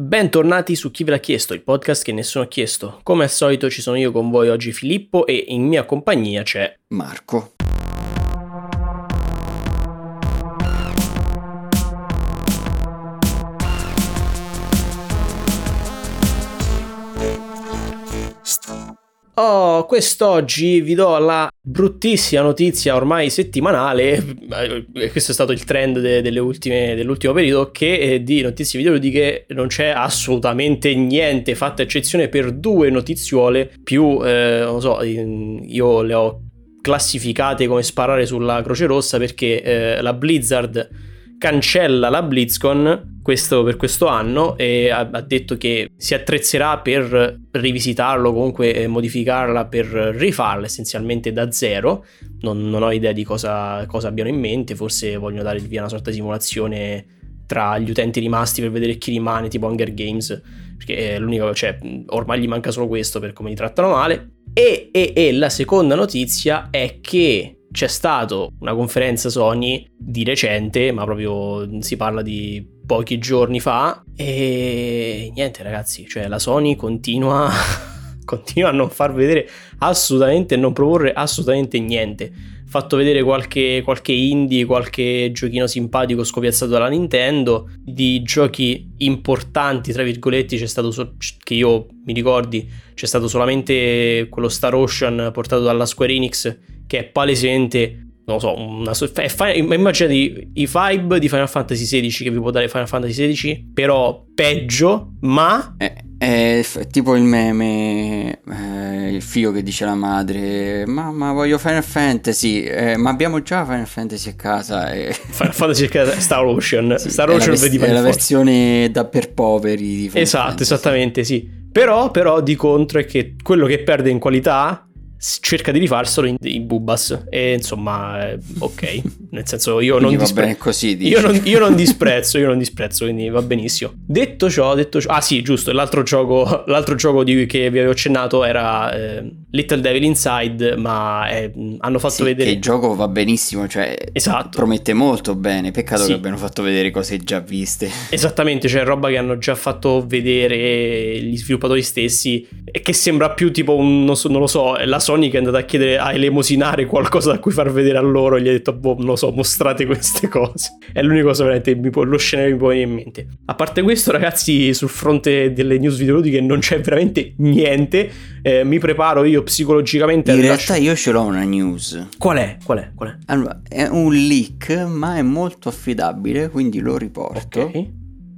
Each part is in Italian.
Bentornati su Chi ve l'ha chiesto, il podcast che nessuno ha chiesto. Come al solito ci sono io con voi oggi Filippo e in mia compagnia c'è Marco. Oh, quest'oggi vi do la bruttissima notizia ormai settimanale, eh, questo è stato il trend de- ultime, dell'ultimo periodo, che eh, di notizie videoludiche non c'è assolutamente niente, fatta eccezione per due notiziole, più, eh, non so, io le ho classificate come sparare sulla Croce Rossa perché eh, la Blizzard cancella la BlizzCon questo, per questo anno e ha, ha, detto che si attrezzerà per rivisitarlo, comunque eh, modificarla per rifarla essenzialmente da zero. Non, non ho idea di cosa, cosa, abbiano in mente, forse vogliono dare via una sorta di simulazione tra gli utenti rimasti per vedere chi rimane, tipo Hunger Games, perché è l'unico, cioè ormai gli manca solo questo per come li trattano male. E, e, e la seconda notizia è che c'è stata una conferenza Sony di recente, ma proprio si parla di pochi giorni fa e niente ragazzi, cioè la Sony continua, continua a non far vedere assolutamente, non proporre assolutamente niente. Fatto vedere qualche, qualche indie, qualche giochino simpatico scopiazzato dalla Nintendo, di giochi importanti, tra virgolette, c'è stato, so- che io mi ricordi, c'è stato solamente quello Star Ocean portato dalla Square Enix che è palesemente non lo so, una, è, è, immaginate i vibe di Final Fantasy XVI che vi può dare Final Fantasy XVI, però peggio, ma... È, è tipo il meme, eh, il figlio che dice alla madre, mamma voglio Final Fantasy, eh, ma abbiamo già Final Fantasy a casa. E... Final Fantasy a casa, Star Ocean, sì, Star Ocean è la, vedi è la versione da per poveri di Final Esatto, Fantasy. esattamente, sì. Però, però di contro è che quello che perde in qualità cerca di rifarselo in, in Bubas. E insomma eh, ok. Nel senso io non, dispre- così, io, non, io non disprezzo io non disprezzo quindi va benissimo. Detto ciò detto ciò ah sì giusto l'altro gioco l'altro gioco di, che vi avevo accennato era eh, Little Devil Inside ma eh, hanno fatto sì, vedere che il gioco va benissimo cioè esatto promette molto bene peccato sì. che abbiano fatto vedere cose già viste esattamente cioè roba che hanno già fatto vedere gli sviluppatori stessi e che sembra più tipo un non, so, non lo so la Sony che è andata a chiedere a elemosinare qualcosa da cui far vedere a loro e gli ha detto, boh, non lo so, mostrate queste cose. È l'unica cosa veramente, mi può, lo scenario mi può venire in mente. A parte questo, ragazzi, sul fronte delle news videoludiche non c'è veramente niente. Eh, mi preparo io psicologicamente. In realtà lascio... io ce l'ho una news. Qual è? Qual è? Qual è? Allora, è un leak, ma è molto affidabile, quindi lo riporto. Ok.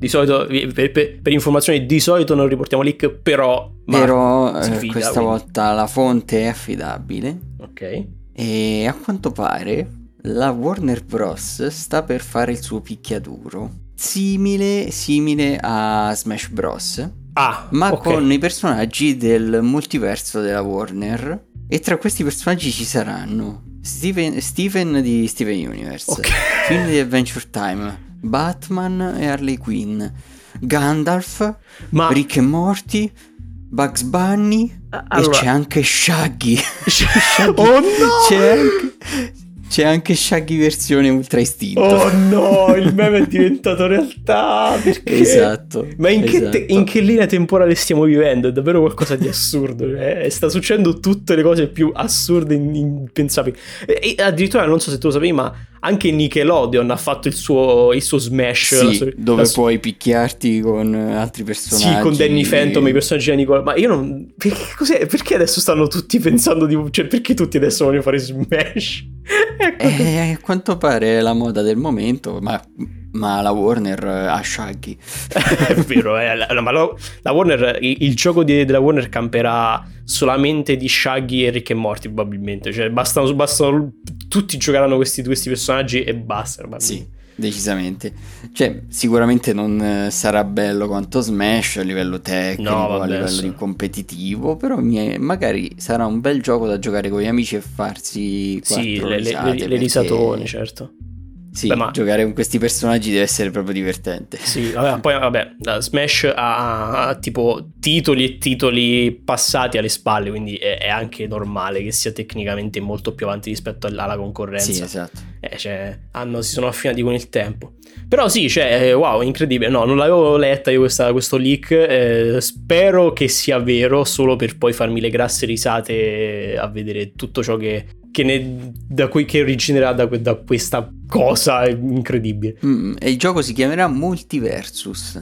Di solito, per, per, per, informazioni, di solito non riportiamo leak, però... Però eh, fida, questa quindi. volta la fonte è affidabile. Ok. E a quanto pare la Warner Bros. sta per fare il suo picchiaduro. Simile, simile a Smash Bros. Ah, ma okay. con i personaggi del multiverso della Warner. E tra questi personaggi ci saranno Steven, Steven di Steven Universe, okay. Finn di Adventure Time, Batman e Harley Quinn, Gandalf, Ma... Rick e Morty, Bugs Bunny allora... e c'è anche Shaggy. Shaggy. Oh no! C'è anche, c'è anche Shaggy versione ultra istinto. Oh no, il meme è diventato realtà. Perché? Esatto. Ma in, esatto. Che te- in, Che linea temporale stiamo vivendo? È davvero qualcosa di assurdo. Eh? Sta succedendo tutte le cose più assurde e impensabili. E, e addirittura, non so se tu lo sapevi, ma anche Nickelodeon ha fatto il suo, il suo smash. Sì, sua, dove la, puoi picchiarti con altri personaggi. Sì, con Danny Phantom, i personaggi di Nickelodeon. Ma io non... Perché, perché adesso stanno tutti pensando di... Cioè, perché tutti adesso vogliono fare smash? ecco. eh, a quanto pare è la moda del momento, ma, ma la Warner ha Shaggy. è vero, eh, la, ma la, la Warner, il, il gioco di, della Warner camperà solamente di Shaggy e Rick e Morty probabilmente, cioè bastano, bastano tutti giocheranno questi, questi personaggi e basta. Sì decisamente. Cioè, sicuramente non eh, sarà bello quanto Smash a livello tecnico, no, vabbè, a livello sì. competitivo, però è, magari sarà un bel gioco da giocare con gli amici e farsi Sì, le, risate le, le, le risatone, certo. Sì, Beh, ma... giocare con questi personaggi deve essere proprio divertente. Sì, vabbè, poi vabbè, Smash ha, ha, tipo titoli e titoli passati alle spalle, quindi è, è, anche normale che sia tecnicamente molto più avanti rispetto alla concorrenza. Sì, esatto. Eh, cioè, hanno, si sono affinati con il tempo. Però sì, cioè, eh, wow, incredibile. No, non l'avevo letta io questa, questo leak. Eh, spero che sia vero, solo per poi farmi le grasse risate a vedere tutto ciò che che, ne, da cui, che originerà da, da, questa cosa incredibile. Mm, e il gioco si chiamerà Multiversus.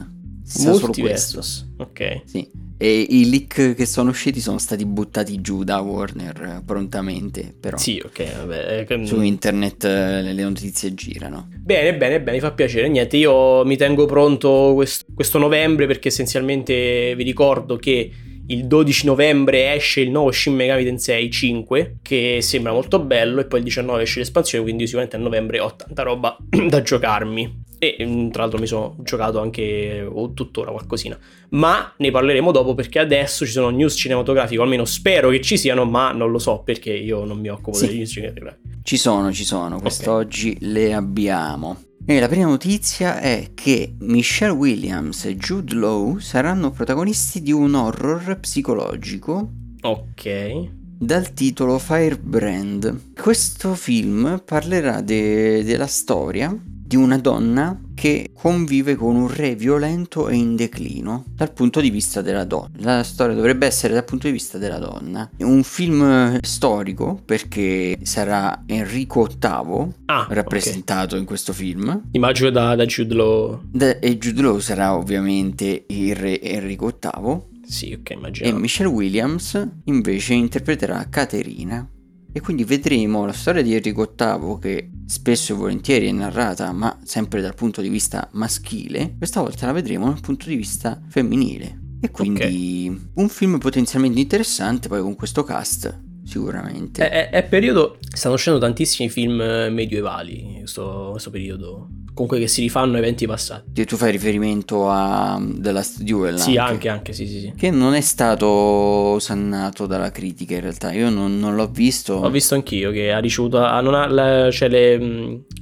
Multiversus, ok. Sì. E i leak che sono usciti sono stati buttati giù da Warner prontamente, però. Sì, ok, vabbè. Eh, Su internet eh, le notizie girano. Bene, bene, bene, mi fa piacere. Niente, io mi tengo pronto questo, questo novembre perché essenzialmente vi ricordo che il 12 novembre esce il nuovo Shin Megami Tensei 5 che sembra molto bello e poi il 19 esce l'espansione quindi sicuramente a novembre ho tanta roba da giocarmi. E mm, tra l'altro mi sono giocato anche o tuttora qualcosina. Ma ne parleremo dopo perché adesso ci sono news cinematografiche o almeno spero che ci siano ma non lo so perché io non mi occupo sì. delle news cinematografiche ci sono ci sono. Quest'oggi okay. le abbiamo e la prima notizia è che Michelle Williams e Jude Law saranno protagonisti di un horror psicologico. Ok. Dal titolo Firebrand. Questo film parlerà de- della storia di una donna che convive con un re violento e in declino dal punto di vista della donna. La storia dovrebbe essere dal punto di vista della donna. È un film storico perché sarà Enrico VIII ah, rappresentato okay. in questo film. Immagino da, da Jude Law. Da, e Jude Law sarà ovviamente il re Enrico VIII. Sì, ok, immagino. E Michelle Williams invece interpreterà Caterina e quindi vedremo la storia di Enrico VIII che spesso e volentieri è narrata ma sempre dal punto di vista maschile, questa volta la vedremo dal punto di vista femminile. E quindi okay. un film potenzialmente interessante poi con questo cast sicuramente. È, è, è, periodo, stanno uscendo tantissimi film eh, medievali questo, questo periodo comunque che si rifanno eventi passati. Tu fai riferimento a The Last Duel? Sì, anche, anche, anche sì, sì, sì. Che non è stato osannato dalla critica in realtà, io non, non l'ho visto. Ho visto anch'io che ha ricevuto, ha, ha, cioè le,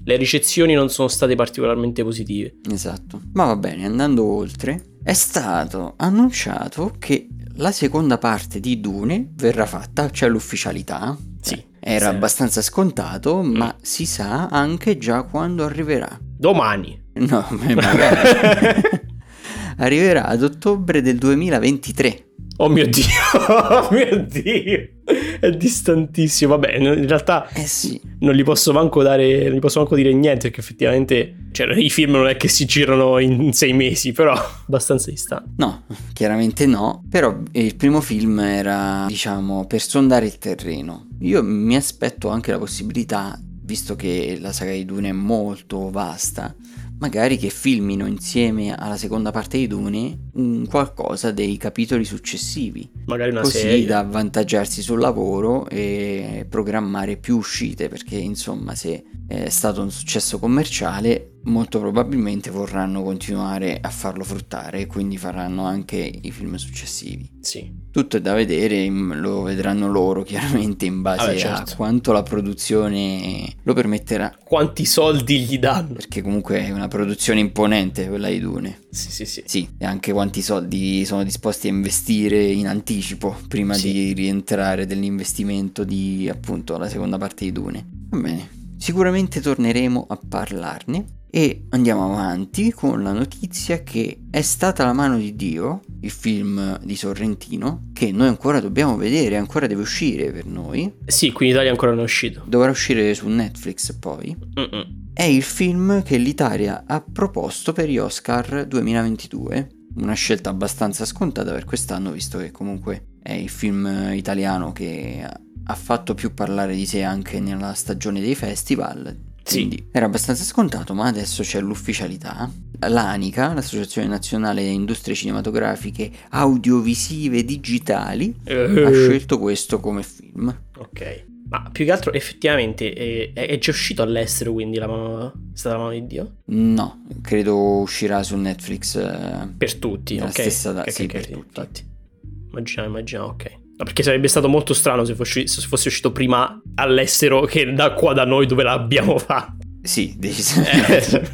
le ricezioni non sono state particolarmente positive. Esatto, ma va bene, andando oltre, è stato annunciato che la seconda parte di Dune verrà fatta, cioè l'ufficialità. Sì. Era sì. abbastanza scontato, mm. ma si sa anche già quando arriverà. Domani. No, magari. arriverà ad ottobre del 2023. Oh mio Dio, oh mio Dio, è distantissimo. Vabbè, in realtà eh sì. non gli posso manco dare, non gli posso manco dire niente perché effettivamente cioè, i film non è che si girano in sei mesi, però abbastanza distanti. No, chiaramente no, però il primo film era, diciamo, per sondare il terreno. Io mi aspetto anche la possibilità, visto che la saga di Dune è molto vasta, magari che filmino insieme alla seconda parte di Dune un qualcosa dei capitoli successivi. Magari una così serie. da avvantaggiarsi sul lavoro e programmare più uscite, perché insomma se è stato un successo commerciale molto probabilmente vorranno continuare a farlo fruttare e quindi faranno anche i film successivi. Sì. Tutto è da vedere, lo vedranno loro chiaramente in base Vabbè, certo. a quanto la produzione lo permetterà. Quanti soldi gli danno. Perché comunque è una produzione imponente quella di Dune. Sì, sì, sì. Sì, e anche quanti soldi sono disposti a investire in anticipo prima sì. di rientrare dell'investimento di appunto la seconda parte di Dune. Va bene. Sicuramente torneremo a parlarne e andiamo avanti con la notizia che è stata la mano di Dio, il film di Sorrentino, che noi ancora dobbiamo vedere, ancora deve uscire per noi. Sì, qui in Italia ancora non è uscito. Dovrà uscire su Netflix poi. Mm-mm. È il film che l'Italia ha proposto per gli Oscar 2022. Una scelta abbastanza scontata per quest'anno, visto che comunque è il film italiano che ha fatto più parlare di sé anche nella stagione dei festival quindi sì. era abbastanza scontato, ma adesso c'è l'ufficialità. L'ANICA, l'Associazione Nazionale Industrie Cinematografiche Audiovisive Digitali, uh. ha scelto questo come film. Ok. Ma più che altro effettivamente è, è già uscito all'estero, quindi la mano, è stata la mano di Dio? No, credo uscirà su Netflix. Eh, per tutti, ok. Stessa da- okay, sì, okay, per tutti. Infatti. Immaginavo, immaginavo, ok. Perché sarebbe stato molto strano se fosse, se fosse, uscito prima all'estero che da qua da noi dove l'abbiamo fatto. Sì, decisamente. Eh,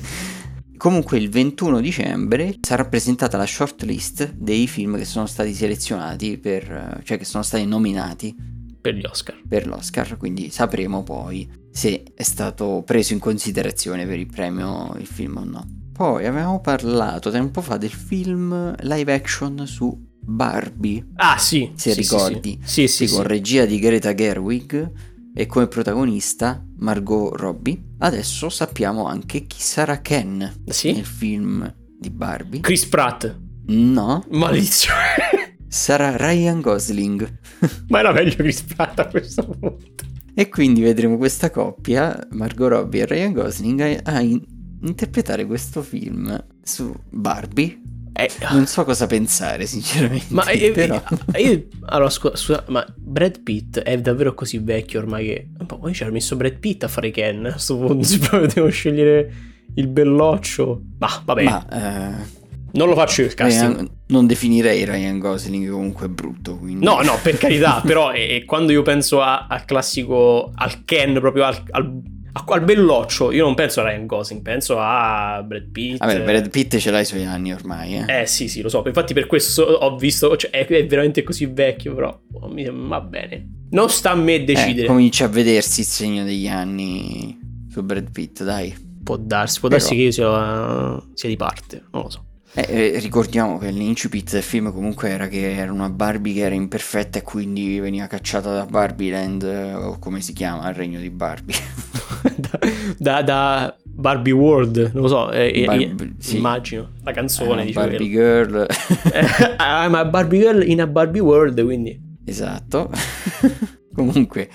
Comunque il 21 dicembre sarà presentata la shortlist dei film che sono stati selezionati per, cioè che sono stati nominati per gli Oscar. per l'Oscar, quindi sapremo poi se è stato preso in considerazione per il premio il film o no. Poi avevamo parlato tempo fa del film live action su Barbie, Ah, sì. se sì, ricordi. Sì, sì, Sì, sì. con regia di Greta Gerwig e come protagonista Margot Robbie. Adesso sappiamo anche chi sarà Ken Sì? nel film di Barbie. Chris Pratt. No, Maledizione. sarà Ryan Gosling. Ma era meglio Chris Pratt a questo punto. E quindi vedremo questa coppia, Margot Robbie e Ryan Gosling, a, a in- interpretare questo film su Barbie. Eh, Non so cosa pensare, sinceramente. ma eh, però... io, allora, scusa, scusa, ma Brad Pitt è davvero così vecchio ormai che... Ma poi ci ha messo Brad Pitt a fare Ken. A questo punto, se proprio devo scegliere il belloccio. Ma vabbè, Ma eh, non lo faccio io il casting. Ryan- non definirei Ryan Gosling comunque brutto. Quindi... No, no, per carità, però e, e quando io penso a- al classico, al Ken, proprio al, al, a- al belloccio, io non penso a Ryan Gosling, penso a Brad Pitt. Vabbè, Brad Pitt ce l'ha i suoi anni ormai, eh. Eh sì, sì, lo so, infatti per questo ho visto, cioè, è, è veramente così vecchio, però oh, mi va bene. Non sta a me Eh, decidere. comincia a vedersi il segno degli anni su Brad Pitt, dai. Può darsi, può Però- darsi che io sia, sia di parte, non lo so. Eh, eh, ricordiamo che l'incipit del film comunque era che era una Barbie che era imperfetta e quindi veniva cacciata da Barbie Land, eh, o come si chiama, il regno di Barbie. da, da, da Barbie World, non lo so, eh, eh, Barbie- sì. immagino, la canzone Eh, di Barbie Girl. I'm a Barbie Girl in a Barbie World, quindi... esatto. comunque,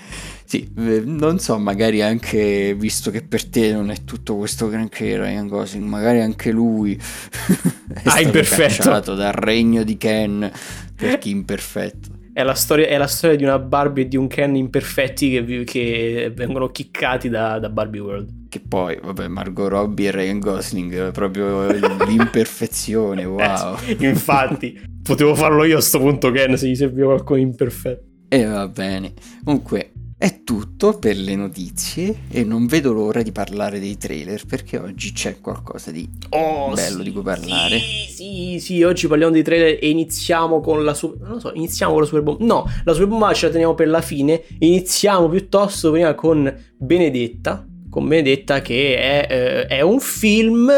sì, eh, non so, magari anche visto che per te non è tutto questo granché Ryan Gosling, magari anche lui è Ah, stato imperfetto. dal regno di Ken per chi imperfetto. È la, storia, è la storia di una Barbie e di un Ken imperfetti che, che vengono chiccati da, da Barbie World. Che poi, vabbè, Margot Robbie e Ryan Gosling, eh, proprio l'imperfezione, wow. Eh, infatti, potevo farlo io a sto punto Ken se gli serviva qualcuno imperfetto. E va bene. Comunque, è tutto per le notizie e non vedo l'ora di parlare dei trailer perché oggi c'è qualcosa di Oh, bello sì, di cui parlare. Sì, sì, sì, oggi parliamo dei trailer e iniziamo con la Super... Non lo so, iniziamo con la Super Bomba. No, la Super Bomba ce la teniamo per la fine. Iniziamo piuttosto prima con Benedetta. Con Benedetta che è, eh, è un film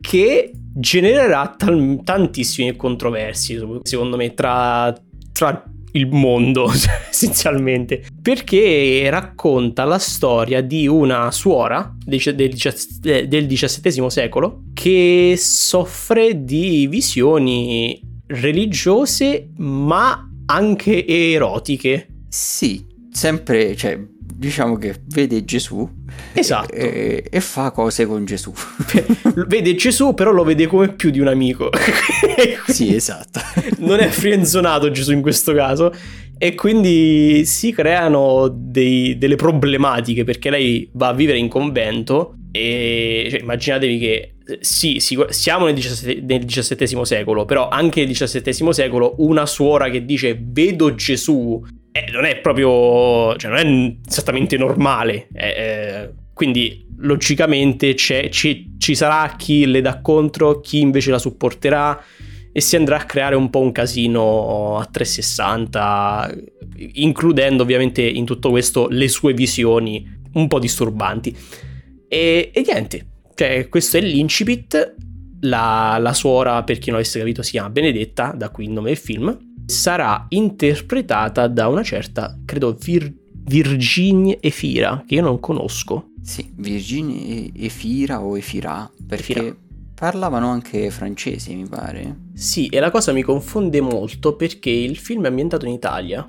che genererà tal- tantissime controversie, secondo me, tra, tra il mondo essenzialmente. Perché racconta la storia di una suora del, XVII secolo che soffre di visioni religiose ma anche erotiche. Sì, sempre, cioè, diciamo che vede Gesù Esatto. e, e fa cose con Gesù. vede Gesù però lo vede come più di un amico sì, esatto. non è frienzonato Gesù in questo caso e quindi si creano dei- delle problematiche perché lei va a vivere in convento e cioè, immaginatevi che sì, siamo nel XVII secolo, però anche nel XVII secolo una suora che dice vedo Gesù eh, non è proprio, cioè non è esattamente normale. eh, eh, quindi logicamente ci, ci sarà chi le dà contro, chi invece la supporterà e si andrà a creare un po' un casino a 360, includendo ovviamente in tutto questo le sue visioni un po' disturbanti. E, e niente, cioè questo è l'incipit. La, la suora, per chi non avesse capito, si chiama Benedetta, da qui il nome del film. Sarà interpretata da una certa, credo, Vir- Virginie Efira, che io non conosco. Sì, Virginia e- Efira o Efira, perché Efira. parlavano anche francese, mi pare. Sì, e la cosa mi confonde molto perché il film è ambientato in Italia.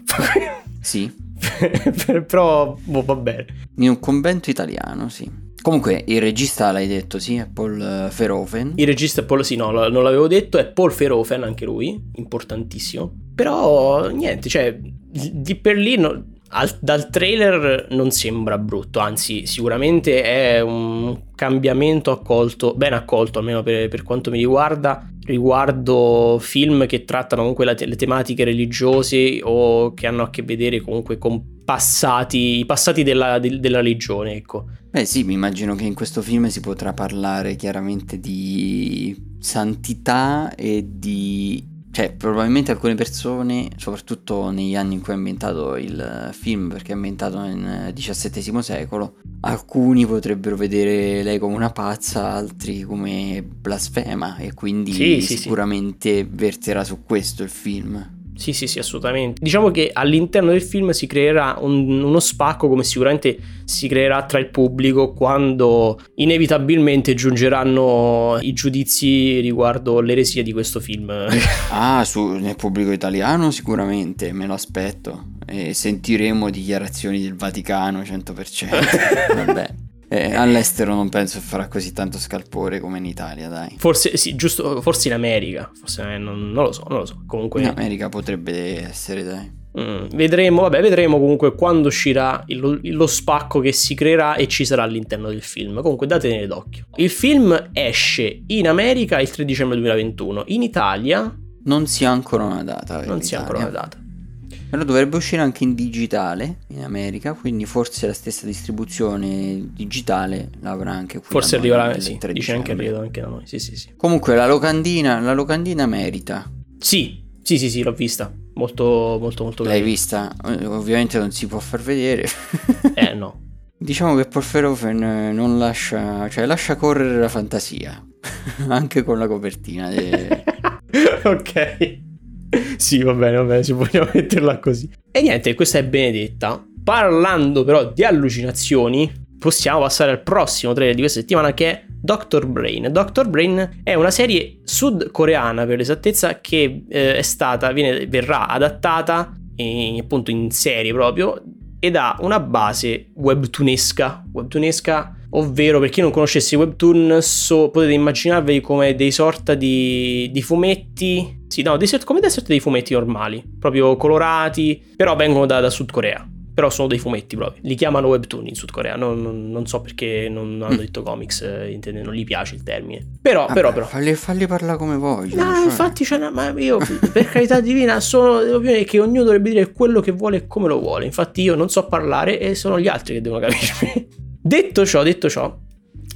Sì, Però, boh, va bene. in un convento italiano, sì. Comunque, il regista l'hai detto, sì, è Paul eh, Verhoeven. Il regista è Paul, sì, no, non l'avevo detto, è Paul Verhoeven, anche lui, importantissimo. Però, niente, cioè, di per lì, no- al, dal trailer non sembra brutto, anzi sicuramente è un cambiamento accolto, ben accolto almeno per, per quanto mi riguarda, riguardo film che trattano comunque la, le tematiche religiose o che hanno a che vedere comunque con passati, i passati della, de, della religione, ecco. Beh sì, mi immagino che in questo film si potrà parlare chiaramente di santità e di cioè, probabilmente alcune persone, soprattutto negli anni in cui è ambientato il film, perché è ambientato nel XVII secolo, alcuni potrebbero vedere lei come una pazza, altri come blasfema, e quindi sì, sicuramente sì. verterà su questo il film. Sì, sì, sì, assolutamente. Diciamo che all'interno del film si creerà un, uno spacco come sicuramente si creerà tra il pubblico quando inevitabilmente giungeranno i giudizi riguardo l'eresia di questo film. ah, su, nel pubblico italiano sicuramente, me lo aspetto. E sentiremo dichiarazioni del Vaticano 100%. Vabbè. Eh, all'estero non penso che farà così tanto scalpore come in Italia, dai. Forse, sì, giusto, forse in America, forse eh, non, non, lo so, non lo so. Comunque... In America potrebbe essere, dai. Mm, vedremo, vabbè, vedremo comunque quando uscirà il, lo spacco che si creerà e ci sarà all'interno del film. Comunque datene d'occhio. Il film esce in America il 3 dicembre 2021, in Italia... Non si ha ancora una data. Non si ha ancora una data. Però dovrebbe uscire anche in digitale in America, quindi forse la stessa distribuzione digitale l'avrà anche qui. Forse arriverà, sì, dice anche arriva anche da noi, sì sì sì. Comunque la locandina, la locandina merita. Sì, sì sì sì, l'ho vista, molto molto molto L'hai vista? Eh, ovviamente non si può far vedere. eh no. Diciamo che Porferofen non lascia, cioè lascia correre la fantasia, anche con la copertina. De... ok sì, va bene, va bene, si vogliamo metterla così. E niente, questa è Benedetta. Parlando però di allucinazioni, possiamo passare al prossimo trailer di questa settimana che è Doctor Brain. Doctor Brain è una serie sudcoreana per l'esattezza che eh, è stata, viene, verrà adattata in, appunto in serie proprio ed ha una base webtoonesca, webtoonesca ovvero per chi non conoscesse i webtoon so, potete immaginarvi come dei sorta di, di fumetti sì, no, dei, come dei sorta dei fumetti normali, proprio colorati, però vengono da, da Sud Corea. Però sono dei fumetti proprio. Li chiamano webtoon in Sud Corea. Non, non, non so perché non hanno mm. detto comics, eh, non gli piace il termine. Però, Vabbè, però, però. Falli, falli parlare come vogliono. No, cioè. infatti, cioè, ma io, per carità divina, sono dell'opinione che ognuno dovrebbe dire quello che vuole e come lo vuole. Infatti, io non so parlare e sono gli altri che devono capirmi. Detto ciò, detto ciò,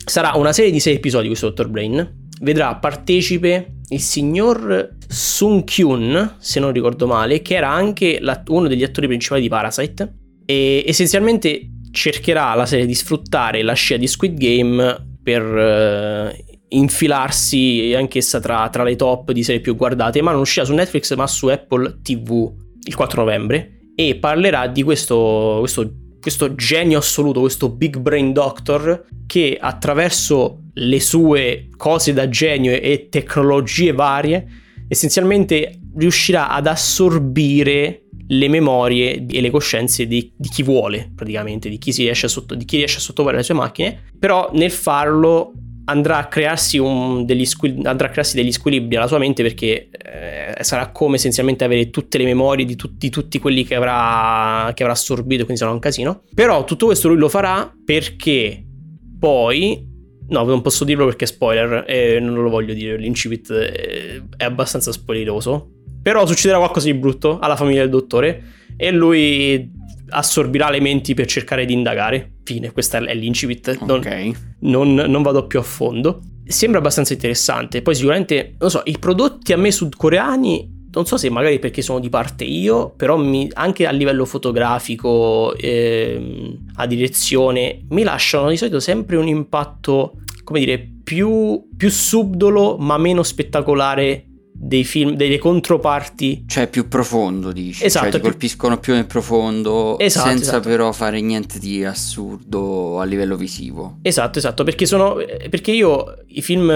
sarà una serie di sei episodi questo Dr. Brain vedrà partecipe il signor Sun Kyun, se non ricordo male, che era anche uno degli attori principali di Parasite. E essenzialmente cercherà la serie di sfruttare la scia di Squid Game per uh, infilarsi anch'essa tra, tra, le top di serie più guardate, ma non uscirà su Netflix ma su Apple TV il 4 novembre e parlerà di questo, questo questo genio assoluto, questo big brain doctor che attraverso le sue cose da genio e tecnologie varie essenzialmente riuscirà ad assorbire le memorie e le coscienze di, di chi vuole praticamente, di chi, sotto, di chi riesce a sottoporre le sue macchine, però nel farlo andrà a crearsi, degli, squil- andrà a crearsi degli squilibri alla sua mente perché eh, sarà come essenzialmente avere tutte le memorie di, tu- tutti quelli che avrà, che avrà assorbito, quindi sarà un casino. Però tutto questo lui lo farà perché poi No, non posso dirlo perché è spoiler e non lo voglio dire, l'incipit è, è abbastanza spoileroso. Però succederà qualcosa di brutto alla famiglia del dottore e lui assorbirà le menti per cercare di indagare. Fine, questo è l'incipit. Non, non, non vado più a fondo. Sembra abbastanza interessante. Poi sicuramente, non so, i prodotti a me sudcoreani non so se magari perché sono di parte io, però mi, anche a livello fotografico, eh, a direzione, mi lasciano di solito sempre un impatto, come dire, più, più subdolo ma meno spettacolare dei film, delle controparti. Cioè più profondo, dici. Esatto. Cioè ti più... colpiscono più nel profondo esatto, senza esatto. però fare niente di assurdo a livello visivo. Esatto, esatto, perché sono... Perché io i film,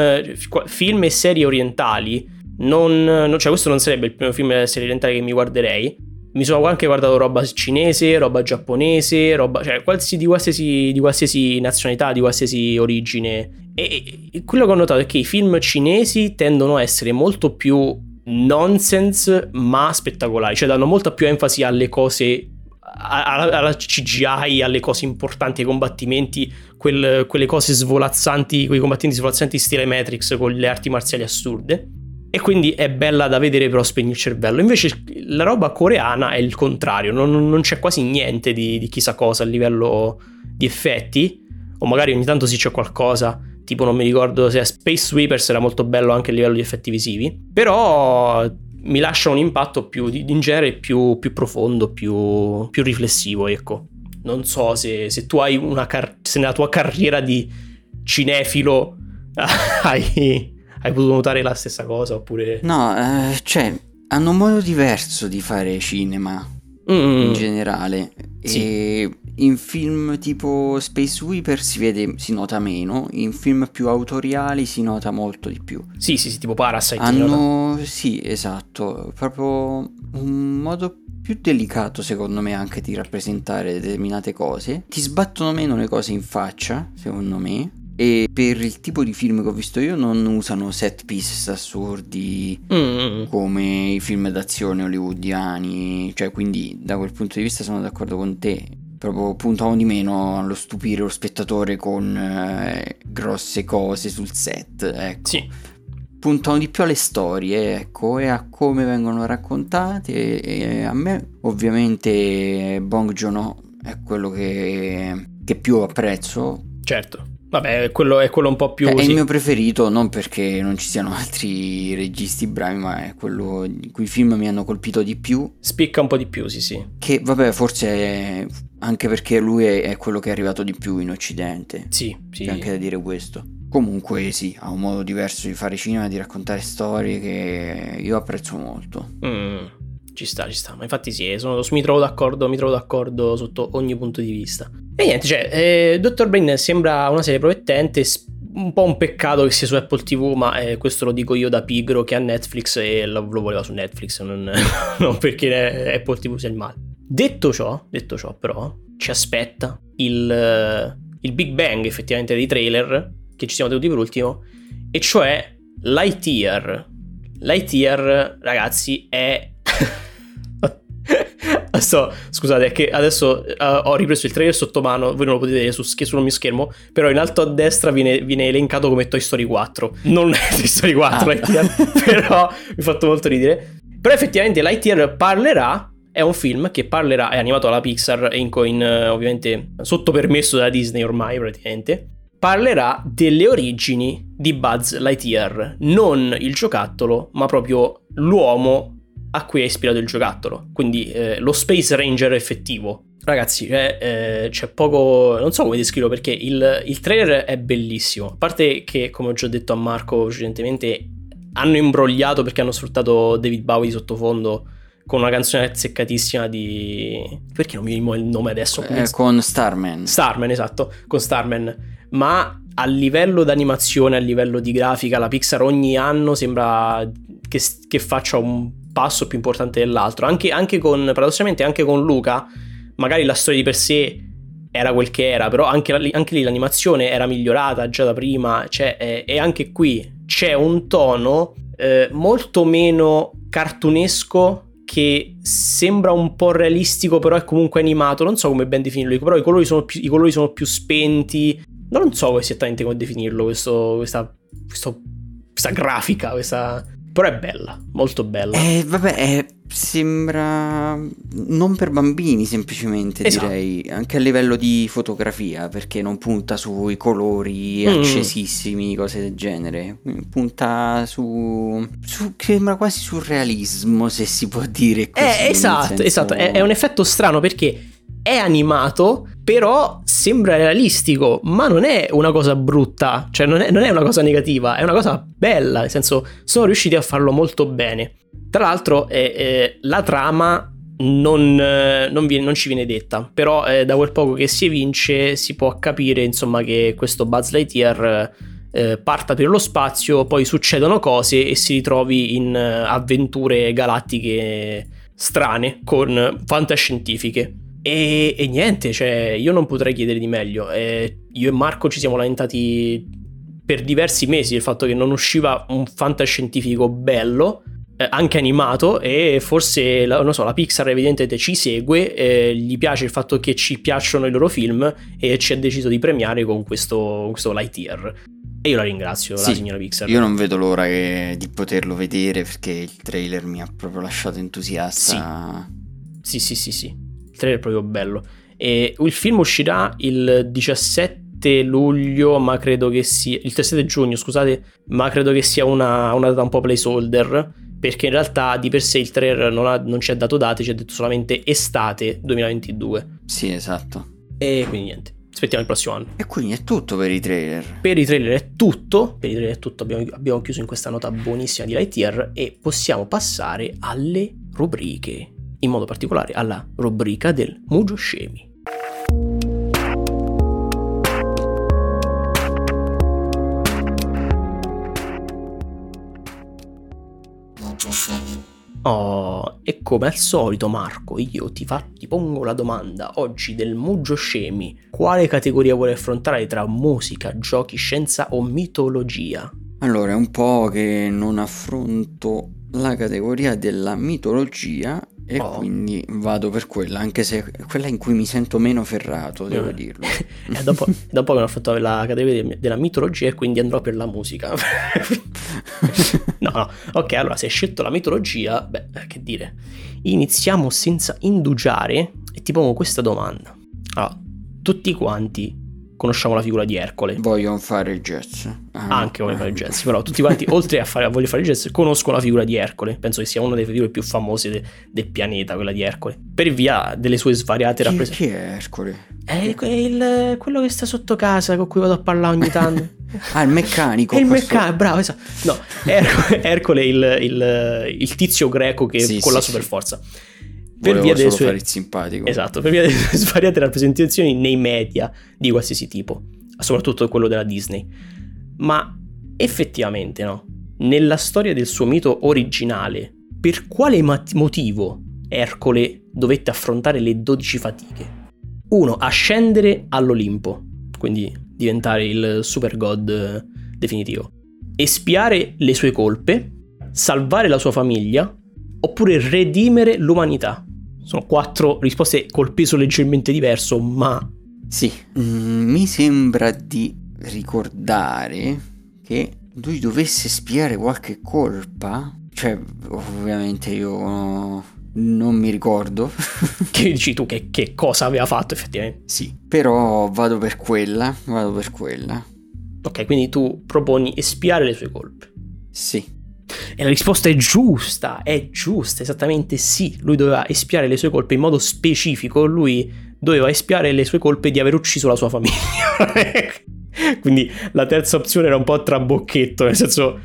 film e serie orientali, non, non, cioè questo non sarebbe il primo film e serie orientale che mi guarderei. Mi sono anche guardato roba cinese, roba giapponese, roba, cioè qualsiasi, di, qualsiasi, di qualsiasi nazionalità, di qualsiasi origine e quello che ho notato è che i film cinesi tendono a essere molto più nonsense ma spettacolari, cioè danno molta più enfasi alle cose alla, alla, CGI, alle cose importanti, ai combattimenti, quel, quelle cose svolazzanti, quei combattimenti svolazzanti stile Matrix con le arti marziali assurde. E quindi è bella da vedere, però spegne il cervello. Invece la roba coreana è il contrario, non, non c'è quasi niente di, di, chissà cosa a livello di effetti, o magari ogni tanto sì c'è qualcosa, tipo non mi ricordo se Space Sweepers era molto bello anche a livello di effetti visivi, però mi lascia un impatto più in genere più, più profondo, più, più, riflessivo, ecco. Non so se, se tu hai una car- se nella tua carriera di cinefilo hai, hai potuto notare la stessa cosa oppure... No, eh, cioè, hanno un modo diverso di fare cinema mm. in generale. Sì. E in film tipo Space Sweeper si vede, si nota meno, in film più autoriali si nota molto di più. Sì, sì, sì tipo Parasite. Hanno, sì, esatto, proprio un modo più delicato secondo me anche di rappresentare determinate cose. Ti sbattono meno le cose in faccia, secondo me. E per il tipo di film che ho visto io non usano set piece assurdi mm. come i film d'azione hollywoodiani. Cioè, quindi da quel punto di vista sono d'accordo con te proprio puntavano di meno allo stupire lo spettatore con eh, grosse cose sul set, ecco. Sì. Puntano di più alle storie, ecco, e a come vengono raccontate. E a me, ovviamente, Bong Joon-ho è quello che, che più apprezzo. Certo. Vabbè, quello è quello un po' più. È sì. il mio preferito, non perché non ci siano altri registi bravi, ma è quello in cui i film mi hanno colpito di più. Spicca un po' di più, sì, sì. Che, vabbè, forse è anche perché lui è, quello che è arrivato di più in Occidente. Sì, sì. C'è anche da dire questo. Comunque, sì, ha un modo diverso di fare cinema, di raccontare storie che io apprezzo molto. Mm. Ci sta, ci sta. Ma infatti sì, sono, mi trovo d'accordo, mi trovo d'accordo sotto ogni punto di vista. E niente, cioè, eh, Dr. Brain sembra una serie promettente, un po' un peccato che sia su Apple TV, ma eh, questo lo dico io da pigro che ha Netflix e lo, lo voleva su Netflix, non, non perché Apple TV sia il male. Detto ciò, detto ciò però, ci aspetta il, il Big Bang effettivamente dei trailer che ci siamo tenuti per ultimo, e cioè Lightyear. Lightyear, ragazzi, è Sto, scusate, è che adesso uh, ho ripreso il trailer sotto mano, voi non lo potete vedere su, sul mio schermo, però in alto a destra viene, viene elencato come Toy Story 4. Non è Toy Story 4, ah. Lightyear, però mi ha fatto molto ridere. Però effettivamente Lightyear parlerà, è un film che parlerà, è animato dalla Pixar, in, in, ovviamente sotto permesso dalla Disney ormai praticamente, parlerà delle origini di Buzz Lightyear, non il giocattolo, ma proprio l'uomo a cui è ispirato il giocattolo, quindi eh, lo Space Ranger effettivo. Ragazzi, cioè, eh, c'è poco. Non so come descriverlo perché il, il, trailer è bellissimo. A parte che, come ho già detto a Marco precedentemente, hanno imbrogliato perché hanno sfruttato David Bowie di sottofondo con una canzone azzeccatissima di. Perché non mi ricordo il nome adesso? Eh, con Starman. Starman, esatto, con Starman. Ma a livello d'animazione, a livello di grafica, la Pixar ogni anno sembra che, che faccia un passo più importante dell'altro. Anche, anche con, paradossalmente, anche con Luca, magari la storia di per sé era quel che era, però anche, anche lì l'animazione era migliorata già da prima, cioè, e, e anche qui c'è un tono eh, molto meno cartunesco che sembra un po' realistico, però è comunque animato. Non so come ben definirlo, però i colori sono più, colori sono più spenti. Non so esattamente come definirlo, questo, questa, questo, questa grafica, questa però è bella, molto bella. Eh, vabbè, eh, sembra non per bambini semplicemente esatto. direi, anche a livello di fotografia, perché non punta sui colori mm. accesissimi, cose del genere. Punta su, su sembra quasi surrealismo, se si può dire così. Eh, esatto, senso... esatto, è, è un effetto strano perché è animato, però sembra realistico, ma non è una cosa brutta, cioè non è, non è, una cosa negativa, è una cosa bella, nel senso sono riusciti a farlo molto bene. Tra l'altro eh, eh, la trama non, eh, non, viene, non, ci viene detta, però eh, da quel poco che si evince si può capire insomma che questo Buzz Lightyear eh, parta per lo spazio, poi succedono cose e si ritrovi in eh, avventure galattiche strane con fantascientifiche. E, e, niente, cioè, io non potrei chiedere di meglio. E io e Marco ci siamo lamentati per diversi mesi del fatto che non usciva un fantascientifico bello. eh, anche animato e forse la, non so, la Pixar evidentemente ci segue, eh, gli piace il fatto che ci piacciono i loro film e ci ha deciso di premiare con questo, questo Lightyear. E io la ringrazio, sì, la signora Pixar. Io non vedo l'ora che, di poterlo vedere perché il trailer mi ha proprio lasciato entusiasta. Sì, sì, sì, sì. sì. Il trailer è proprio bello. E il film uscirà il 17 luglio, ma credo che sia... il 17 giugno, scusate, ma credo che sia una, una data un po' placeholder perché in realtà di per sé il trailer non, ha, non ci ha dato date, ci ha detto solamente estate 2022. Sì, esatto. E quindi niente, aspettiamo il prossimo anno. E quindi è tutto per i trailer. Per i trailer è tutto, per i trailer è tutto, abbiamo, abbiamo chiuso in questa nota buonissima di Lightyear e possiamo passare alle rubriche, in modo particolare alla rubrica del Mugio Scemi. Oh, e come al solito Marco, io ti, fa, ti pongo la domanda oggi del Mugio Scemi. Quale categoria vuoi affrontare tra musica, giochi, scienza o mitologia? Allora, è un po' che non affronto la categoria della mitologia e oh. quindi vado per quella, anche se è quella in cui mi sento meno ferrato, devo eh. dirlo. e dopo, dopo che ho fatto la categoria della mitologia e quindi andrò per la musica. no, no, ok, allora se hai scelto la mitologia, beh, che dire. Iniziamo senza indugiare e ti pongo questa domanda. Allora, tutti quanti conosciamo la figura di Ercole. Vogliono fare il jazz. Ah, Anche vogliono fare il jazz, però tutti quanti, oltre a, fare, a voglio fare il jazz, conoscono la figura di Ercole. Penso che sia una delle figure più famose de, del pianeta, quella di Ercole. Per via delle sue svariate rappresentazioni. Chi è Ercole? È il, quello che sta sotto casa con cui vado a parlare ogni tanto. ah, il meccanico. È il questo... meccanico, bravo, esatto. No, Ercole, Ercole è il, il, il, tizio greco che sì, con sì, la superforza. Sì per via delle sue simpatico. Esatto, per via delle sue svariate rappresentazioni nei media di qualsiasi tipo, soprattutto quello della Disney. Ma effettivamente, no? Nella storia del suo mito originale, per quale motivo Ercole dovette affrontare le 12 fatiche? Uno, Ascendere all'Olimpo, quindi diventare il super god definitivo. Espiare le sue colpe, salvare la sua famiglia, oppure redimere l'umanità. Sono quattro risposte col peso leggermente diverso, ma... Sì, mm, mi sembra di ricordare che lui dovesse spiare qualche colpa. Cioè, ovviamente io non mi ricordo. che dici tu che, che cosa aveva fatto effettivamente? Sì, però vado per quella, vado per quella. Ok, quindi tu proponi espiare le sue colpe. Sì. E la risposta è giusta, è giusta, esattamente sì. Lui doveva espiare le sue colpe in modo specifico, lui doveva espiare le sue colpe di aver ucciso la sua famiglia. Quindi la terza opzione era un po' trabocchetto, nel senso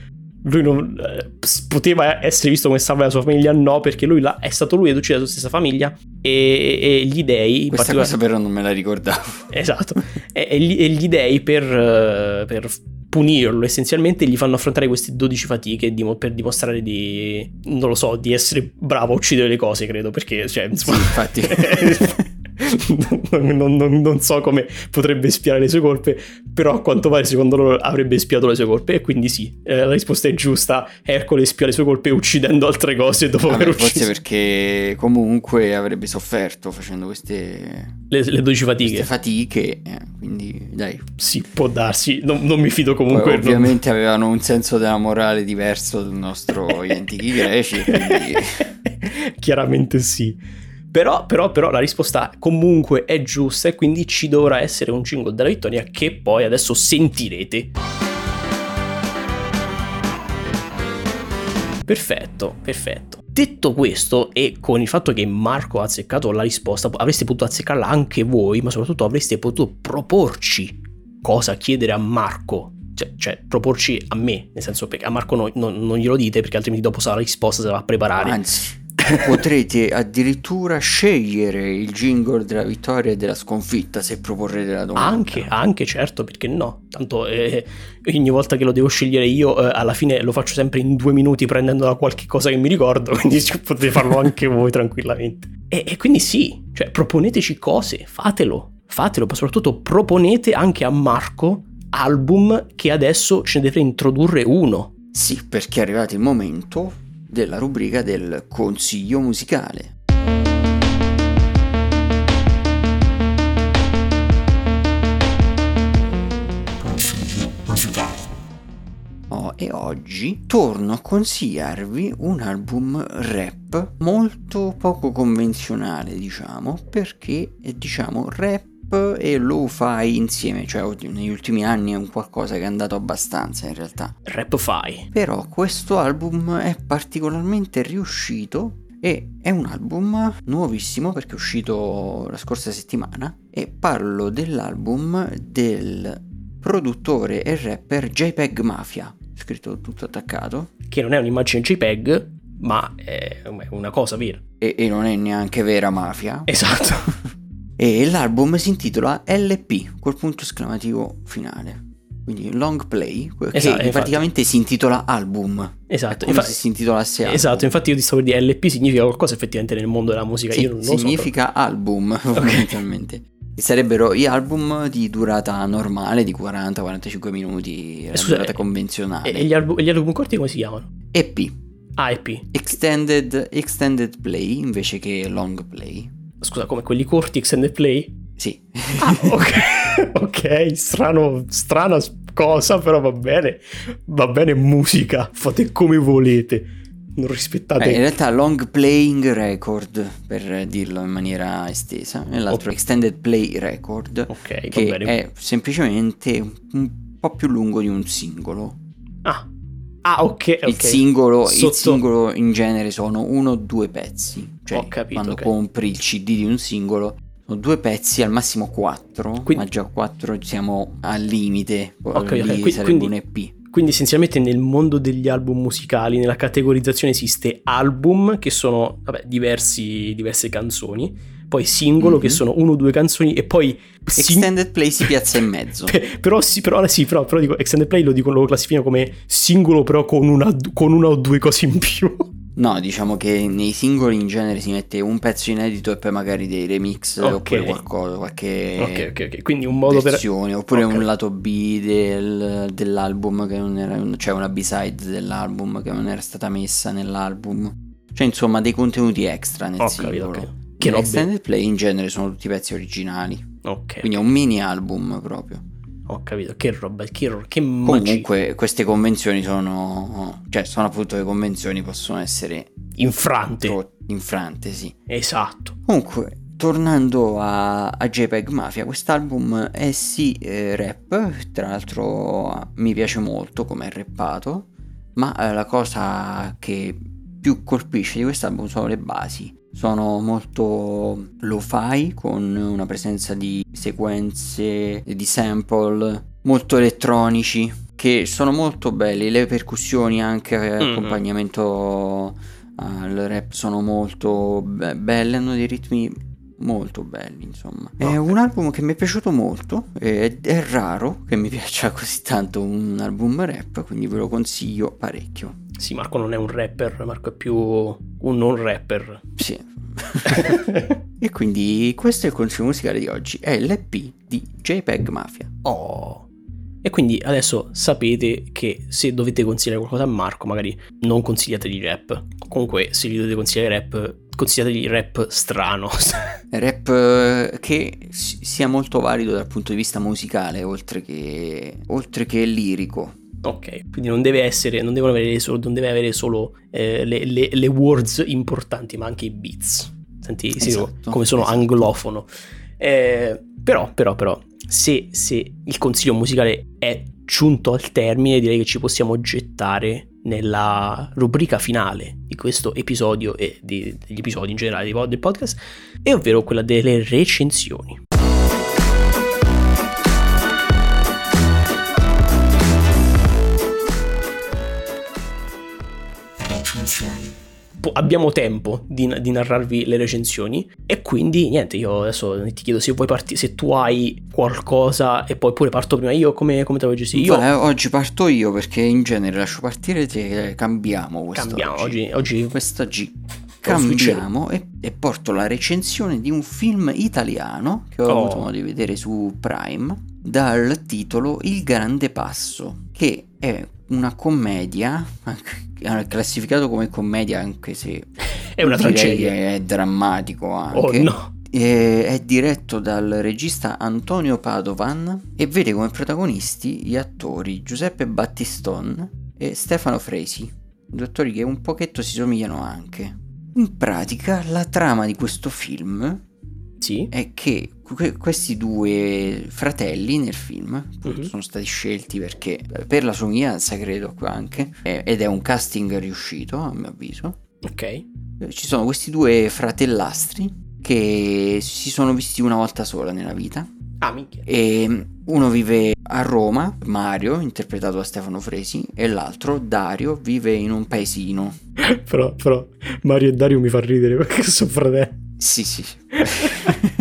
lui non eh, poteva essere visto come salva la sua famiglia, no, perché lui è stato lui ad uccidere la sua stessa famiglia e, e gli dei... Questa particolar... cosa però non me la ricordavo. Esatto, e, e, gli, e gli, dei per, uh, per punirlo essenzialmente gli fanno affrontare queste 12 fatiche di, per dimostrare di non lo so di essere bravo a uccidere le cose credo perché cioè insomma, sì, infatti non, non, non, so come potrebbe spiare le sue colpe, però a quanto pare secondo loro avrebbe spiato le sue colpe e quindi sì, eh, la risposta è giusta, Ercole spia le sue colpe uccidendo altre cose dopo Vabbè, aver ucciso. Forse perché comunque avrebbe sofferto facendo queste... Le, le 12 fatiche. Queste fatiche, eh, quindi dai. Sì, può darsi, non, non mi fido comunque. Poi, ovviamente avevano un senso della morale diverso dal nostro gli antichi greci, quindi... Chiaramente sì. Però, però, però la risposta comunque è giusta e quindi ci dovrà essere un jingle della vittoria che poi adesso sentirete. Perfetto, perfetto. Detto questo, e con il fatto che Marco ha azzeccato la risposta, avreste potuto azzeccarla anche voi, ma soprattutto avreste potuto proporci cosa chiedere a Marco. Cioè, cioè proporci a me, nel senso che a Marco no, no, non glielo dite perché altrimenti dopo sa la risposta, se la va a preparare. Anzi, potrete addirittura scegliere il jingle della vittoria e della sconfitta se proporrete la domanda. Anche, anche certo, perché no? Tanto eh, ogni volta che lo devo scegliere io, eh, alla fine lo faccio sempre in due minuti prendendo da qualche cosa che mi ricordo, quindi potete farlo anche voi tranquillamente. E, e quindi sì, cioè proponeteci cose, fatelo, fatelo, ma soprattutto proponete anche a Marco album che adesso ce ne deve introdurre uno. Sì, perché è arrivato il momento della rubrica del consiglio musicale. Oh, e oggi torno a consigliarvi un album rap molto poco convenzionale, diciamo, perché è diciamo rap e lo fai insieme, cioè negli ultimi anni è un qualcosa che è andato abbastanza in realtà. Rap fai. Però questo album è particolarmente riuscito e è un album nuovissimo perché è uscito la scorsa settimana e parlo dell'album del produttore e rapper JPEG Mafia, scritto tutto attaccato. Che non è un'immagine JPEG, ma è una cosa vera. E, e non è neanche vera mafia. Esatto. e l'album si intitola LP, col punto esclamativo finale. Quindi long play, che esatto, praticamente si intitola album. Esatto, se si intitolasse album. Esatto, infatti io ti stavo per dire LP significa qualcosa effettivamente nel mondo della musica. Sì, io non significa so, album, fondamentalmente. Okay. Sarebbero gli album di durata normale, di 40-45 minuti, la Scusa, durata eh, convenzionale. E gli, album, gli album corti come si chiamano? EP. Ah, EP. Extended, extended play invece che long play. Scusa, come quelli corti extended play? Sì. Ah, ok. ok, strano, strana cosa, però va bene. Va bene musica, fate come volete. Non rispettate. Eh, in realtà long playing record, per dirlo in maniera estesa, e l'altro okay. extended play record, okay, che è semplicemente un po' più lungo di un singolo. Ah, Ah, ok. okay. Il, singolo, Sotto... il singolo in genere sono uno o due pezzi. Cioè, Ho capito, quando okay. compri il CD di un singolo, sono due pezzi, al massimo quattro. Quindi... Ma già quattro siamo al limite. Okay, Lì okay. sarebbe quindi, un EP. Quindi essenzialmente nel mondo degli album musicali, nella categorizzazione esiste album, che sono vabbè, diversi, diverse canzoni poi singolo mm-hmm. che sono uno o due canzoni e poi extended play si piazza in mezzo però sì però, sì, però, però dico extended play lo, dico, lo classifico come singolo però con una, con una o due cose in più No, diciamo che nei singoli in genere si mette un pezzo inedito e poi magari dei remix okay. oppure qualcosa, qualche Ok, ok, ok. Quindi un modo versione, per oppure okay. un lato B del, dell'album che non era cioè una B-side dell'album che non era stata messa nell'album. Cioè, insomma, dei contenuti extra nel okay, singolo. Che Extended play in genere sono tutti pezzi originali. Ok. Quindi è un mini album proprio. Ho capito, che roba, che, roba, che magia. Comunque queste convenzioni sono, cioè sono appunto le convenzioni possono essere infrante. Infrante, sì. Esatto. Comunque, tornando a, a JPEG Mafia, quest'album è sì eh, rap, tra l'altro mi piace molto come è rappato, ma eh, la cosa che più colpisce di quest'album sono le basi sono molto lo-fi con una presenza di sequenze di sample molto elettronici che sono molto belli. Le percussioni anche mm-hmm. accompagnamento al rap sono molto be- belle hanno dei ritmi molto belli insomma. È un album che mi è piaciuto molto ed è raro che mi piaccia così tanto un album rap quindi ve lo consiglio parecchio sì, Marco non è un rapper, Marco è più un non rapper. Sì. e quindi questo è il consiglio musicale di oggi, è l'EP di JPEG Mafia. Oh. E quindi adesso sapete che se dovete consigliare qualcosa a Marco, magari non consigliategli rap. Comunque, se gli dovete consigliare rap, consigliategli rap strano. rap eh, che sia molto valido dal punto di vista musicale, oltre che, oltre che lirico. Ok, quindi non deve essere, non devono avere solo, non deve avere solo eh, le, le, le, words importanti, ma anche i beats. Senti, esatto, come sono esatto. anglofono. Eh, però, però, però, se, se il consiglio musicale è giunto al termine, direi che ci possiamo gettare nella rubrica finale di questo episodio e di, degli episodi in generale del podcast, e ovvero quella delle recensioni. Abbiamo tempo di, di, narrarvi le recensioni. E quindi niente io adesso ti chiedo se vuoi partire se tu hai qualcosa e poi pure parto prima io come, come te lo gestire io Beh, oggi parto io perché in genere lascio partire te cambiamo cambiamo oggi, oggi quest'oggi cambiamo e, e, porto la recensione di un film italiano che ho oh. avuto modo di vedere su Prime dal titolo Il Grande Passo che è una commedia, classificato come commedia anche se è una tragedia. È drammatico anche. Oh no. È diretto dal regista Antonio Padovan e vede come protagonisti gli attori Giuseppe Battiston e Stefano Fresi, due attori che un pochetto si somigliano anche. In pratica la trama di questo film sì. è che questi due fratelli nel film uh-huh. sono stati scelti perché per la somiglianza credo anche ed è un casting riuscito a mio avviso ok ci sono questi due fratellastri che si sono visti una volta sola nella vita. Ah, minchia. E uno vive a Roma, Mario, interpretato da Stefano Fresi, e l'altro, Dario, vive in un paesino. però, però, Mario e Dario mi fa ridere perché sono fratelli. Sì, sì.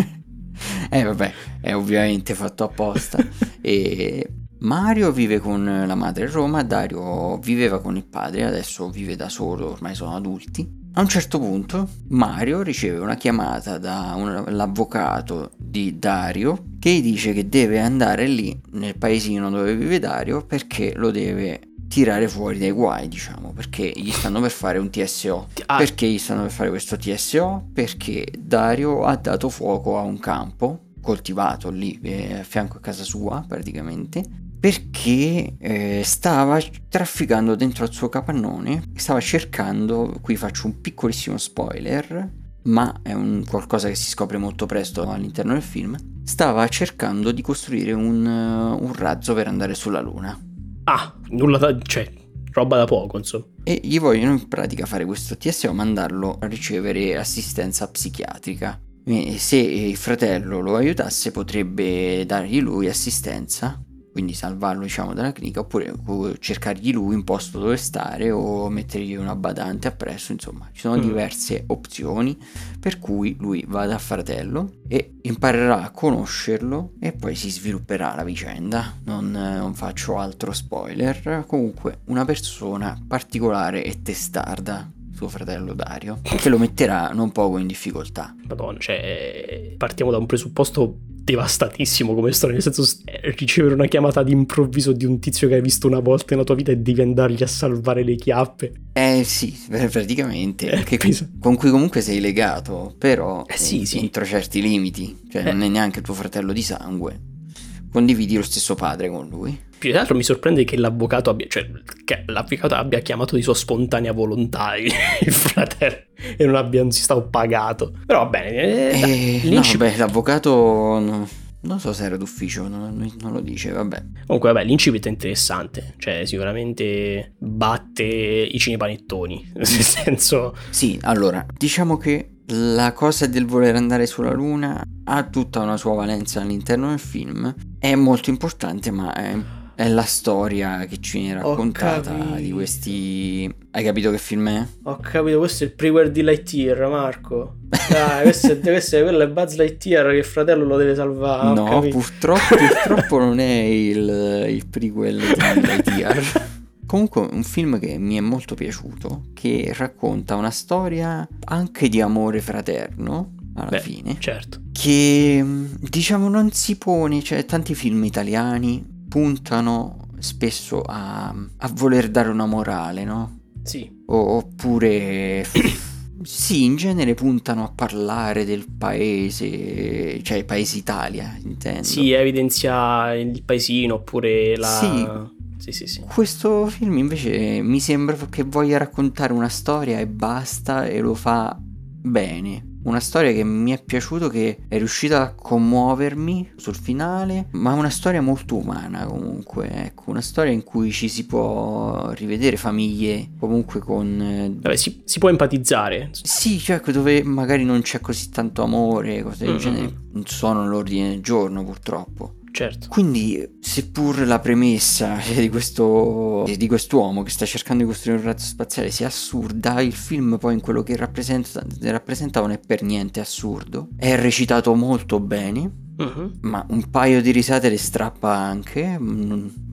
eh, vabbè, è ovviamente fatto apposta. e Mario vive con la madre a Roma, Dario viveva con il padre, adesso vive da solo, ormai sono adulti. A un certo punto Mario riceve una chiamata dall'avvocato di Dario che gli dice che deve andare lì nel paesino dove vive Dario perché lo deve tirare fuori dai guai, diciamo, perché gli stanno per fare un TSO. Ah. Perché gli stanno per fare questo TSO? Perché Dario ha dato fuoco a un campo coltivato lì eh, a fianco a casa sua praticamente perché eh, stava trafficando dentro al suo capannone, stava cercando, qui faccio un piccolissimo spoiler, ma è un qualcosa che si scopre molto presto all'interno del film, stava cercando di costruire un, un razzo per andare sulla Luna. Ah, nulla da... cioè, roba da poco, insomma. E gli vogliono in pratica fare questo TSO, mandarlo a ricevere assistenza psichiatrica. E se il fratello lo aiutasse potrebbe dargli lui assistenza quindi salvarlo diciamo dalla clinica oppure cercargli lui un posto dove stare o mettergli una badante appresso insomma. Ci sono mm. diverse opzioni per cui lui va da fratello e imparerà a conoscerlo e poi si svilupperà la vicenda. Non, non faccio altro spoiler. Comunque una persona particolare e testarda suo fratello Dario, che lo metterà non poco in difficoltà. Madonna, cioè, partiamo da un presupposto devastatissimo come storia, nel senso eh, ricevere una chiamata d'improvviso di un tizio che hai visto una volta nella tua vita e devi andargli a salvare le chiappe. Eh sì, praticamente, eh, con, con cui comunque sei legato, però eh sì, sì. entro certi limiti, cioè eh. non è neanche tuo fratello di sangue, condividi lo stesso padre con lui. Più che altro mi sorprende che l'avvocato abbia, cioè, che l'avvocato abbia chiamato di sua spontanea volontà il fratello e non abbia, non si stato pagato. Però va bene. Eh, eh. No, vabbè, l'avvocato... No. Non so se era d'ufficio, non, non, lo dice, vabbè. Comunque, vabbè, l'incipit è interessante. Cioè, sicuramente batte i cinepanettoni. Nel senso. Sì, allora, diciamo che la cosa del voler andare sulla Luna ha tutta una sua valenza all'interno del film. È molto importante, ma è è la storia che ci viene raccontata di questi. Hai capito che film è? Ho capito, questo è il prequel di Lightyear, Marco. Dai, questo, è, questo è quello è Buzz Lightyear che il fratello lo deve salvare. No, purtroppo, purtroppo non è il, il prequel di Lightyear. Comunque un film che mi è molto piaciuto, che racconta una storia anche di amore fraterno, alla Beh, fine. Certo. Che diciamo non si pone, cioè tanti film italiani puntano spesso a, a voler dare una morale, no? Sì. O, oppure... Sì, in genere puntano a parlare del paese, cioè paese Italia, intendo. Sì, evidenzia il paesino oppure la... Sì. Sì, sì, sì. Questo film invece mi sembra che voglia raccontare una storia e basta e lo fa bene. Una storia che mi è piaciuto, che è riuscita a commuovermi sul finale, ma una storia molto umana comunque, ecco, una storia in cui ci si può rivedere famiglie comunque con... Eh, Vabbè, si, si può empatizzare. Sì, cioè dove magari non c'è così tanto amore, cose del mm-hmm. genere, non sono all'ordine del giorno purtroppo. Certo. Quindi, seppur la premessa di, questo, di quest'uomo che sta cercando di costruire un razzo spaziale sia assurda, il film poi in quello che rappresenta, rappresenta non è per niente assurdo. È recitato molto bene. Uh-huh. Ma un paio di risate le strappa anche,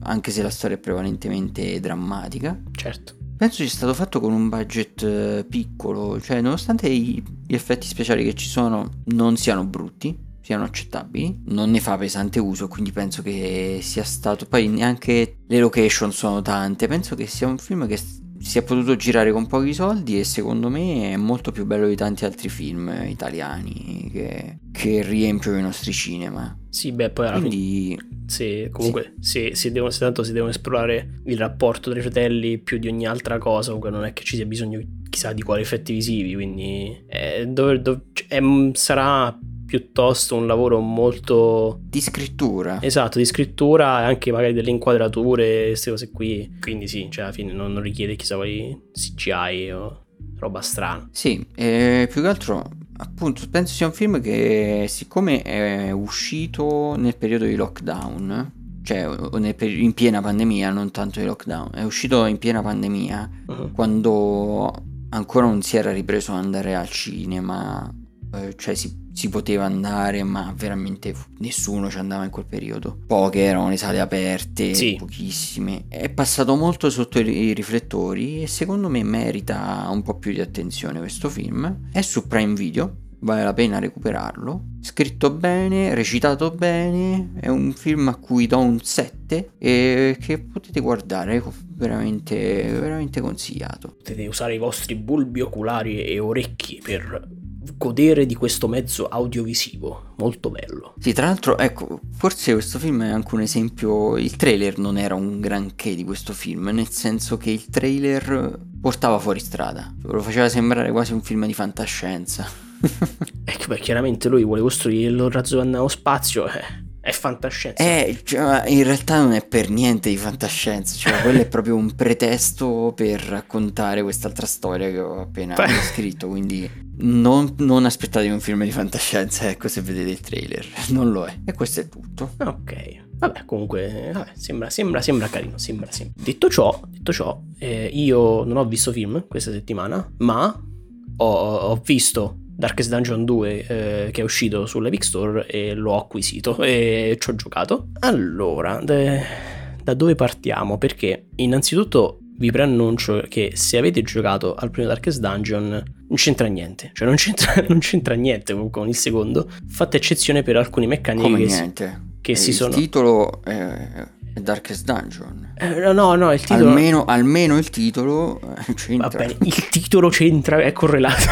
anche se la storia è prevalentemente drammatica. Certo. Penso sia stato fatto con un budget eh, piccolo, cioè nonostante gli effetti speciali che ci sono non siano brutti, siano accettabili, non ne fa pesante uso, quindi penso che sia stato poi neanche le location sono tante, penso che sia un film che si è potuto girare con pochi soldi e secondo me è molto più bello di tanti altri film italiani che, che riempiono i nostri cinema. Sì, beh, poi alla Quindi... fine, se comunque sì. se, se, devono, se tanto si devono esplorare il rapporto tra i fratelli più di ogni altra cosa, comunque non è che ci sia bisogno chissà di quali effetti visivi, quindi è, dove, dove, è, sarà piuttosto un lavoro molto... Di scrittura. Esatto, di scrittura e anche magari delle inquadrature, queste cose qui. Quindi sì, cioè alla fine non, non richiede chissà quali CGI o roba strana. Sì, eh, più che altro appunto penso sia un film che siccome è uscito nel periodo di lockdown cioè in piena pandemia, non tanto di lockdown, è uscito in piena pandemia uh-huh. quando ancora non si era ripreso ad andare al cinema, eh, cioè si si poteva andare, ma veramente nessuno ci andava in quel periodo. Poche erano le sale aperte, sì. pochissime. È passato molto sotto i riflettori e secondo me merita un po' più di attenzione questo film. È su Prime Video, vale la pena recuperarlo. Scritto bene, recitato bene, è un film a cui do un 7 e che potete guardare veramente, veramente consigliato. Potete usare i vostri bulbi oculari e orecchi per godere di questo mezzo audiovisivo, molto bello. Sì, tra l'altro, ecco, forse questo film è anche un esempio, il trailer non era un granché di questo film, nel senso che il trailer portava fuori strada, lo faceva sembrare quasi un film di fantascienza. ecco, beh, chiaramente lui vuole costruire il razzo nello spazio, eh è fantascienza. Eh, cioè, in realtà non è per niente di fantascienza, cioè quello è proprio un pretesto per raccontare quest'altra storia che ho appena scritto, quindi non, non aspettatevi un film di fantascienza, ecco se vedete il trailer, non lo è. E questo è tutto. Ok. Vabbè, comunque, vabbè, sembra, sembra, sembra carino, sembra, sembra. Detto ciò, detto ciò eh, io non ho visto film questa settimana, ma ho, ho visto Darkest Dungeon 2 eh, che è uscito sull'Epic Store e l'ho acquisito e ci ho giocato. Allora, de... da dove partiamo? Perché innanzitutto vi preannuncio che se avete giocato al primo Darkest Dungeon non c'entra niente, cioè non c'entra, non c'entra niente con il secondo, fatta eccezione per alcune meccaniche Come che, niente? che si il sono... Il titolo è Darkest Dungeon. Eh, no, no, il titolo... Almeno, almeno il titolo eh, c'entra. Va bene, il titolo c'entra, è correlato.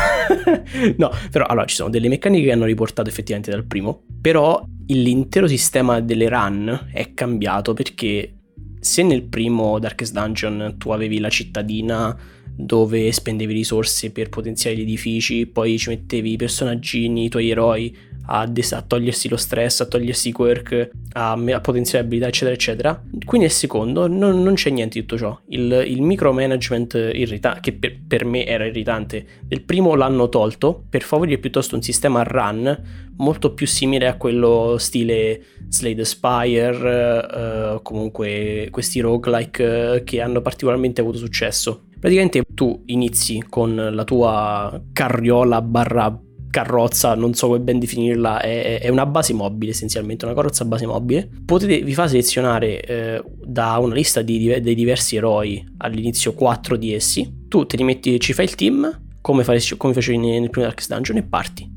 no, però allora ci sono delle meccaniche che hanno riportato effettivamente dal primo, però l'intero sistema delle run è cambiato perché se nel primo Darkest Dungeon tu avevi la cittadina dove spendevi risorse per potenziare gli edifici, poi ci mettevi i personaggini, i tuoi eroi a, des- a, togliersi lo stress, a togliersi i quirk, a, a potenziare abilità, eccetera, eccetera. Qui nel secondo non, non c'è niente di tutto ciò. Il, il micromanagement irritante, che per, per, me era irritante, del primo l'hanno tolto per favorire piuttosto un sistema run molto più simile a quello stile Slay the Spire, eh, comunque questi roguelike eh, che hanno particolarmente avuto successo. Praticamente tu inizi con la tua carriola barra carrozza, non so come ben definirla, è, è, una base mobile essenzialmente, una carrozza base mobile. Potete, vi fa selezionare eh, da una lista di, dei diversi eroi all'inizio 4 di essi, tu te li metti, ci fai il team, come, fai, come facevi nel primo Darkest Dungeon e parti.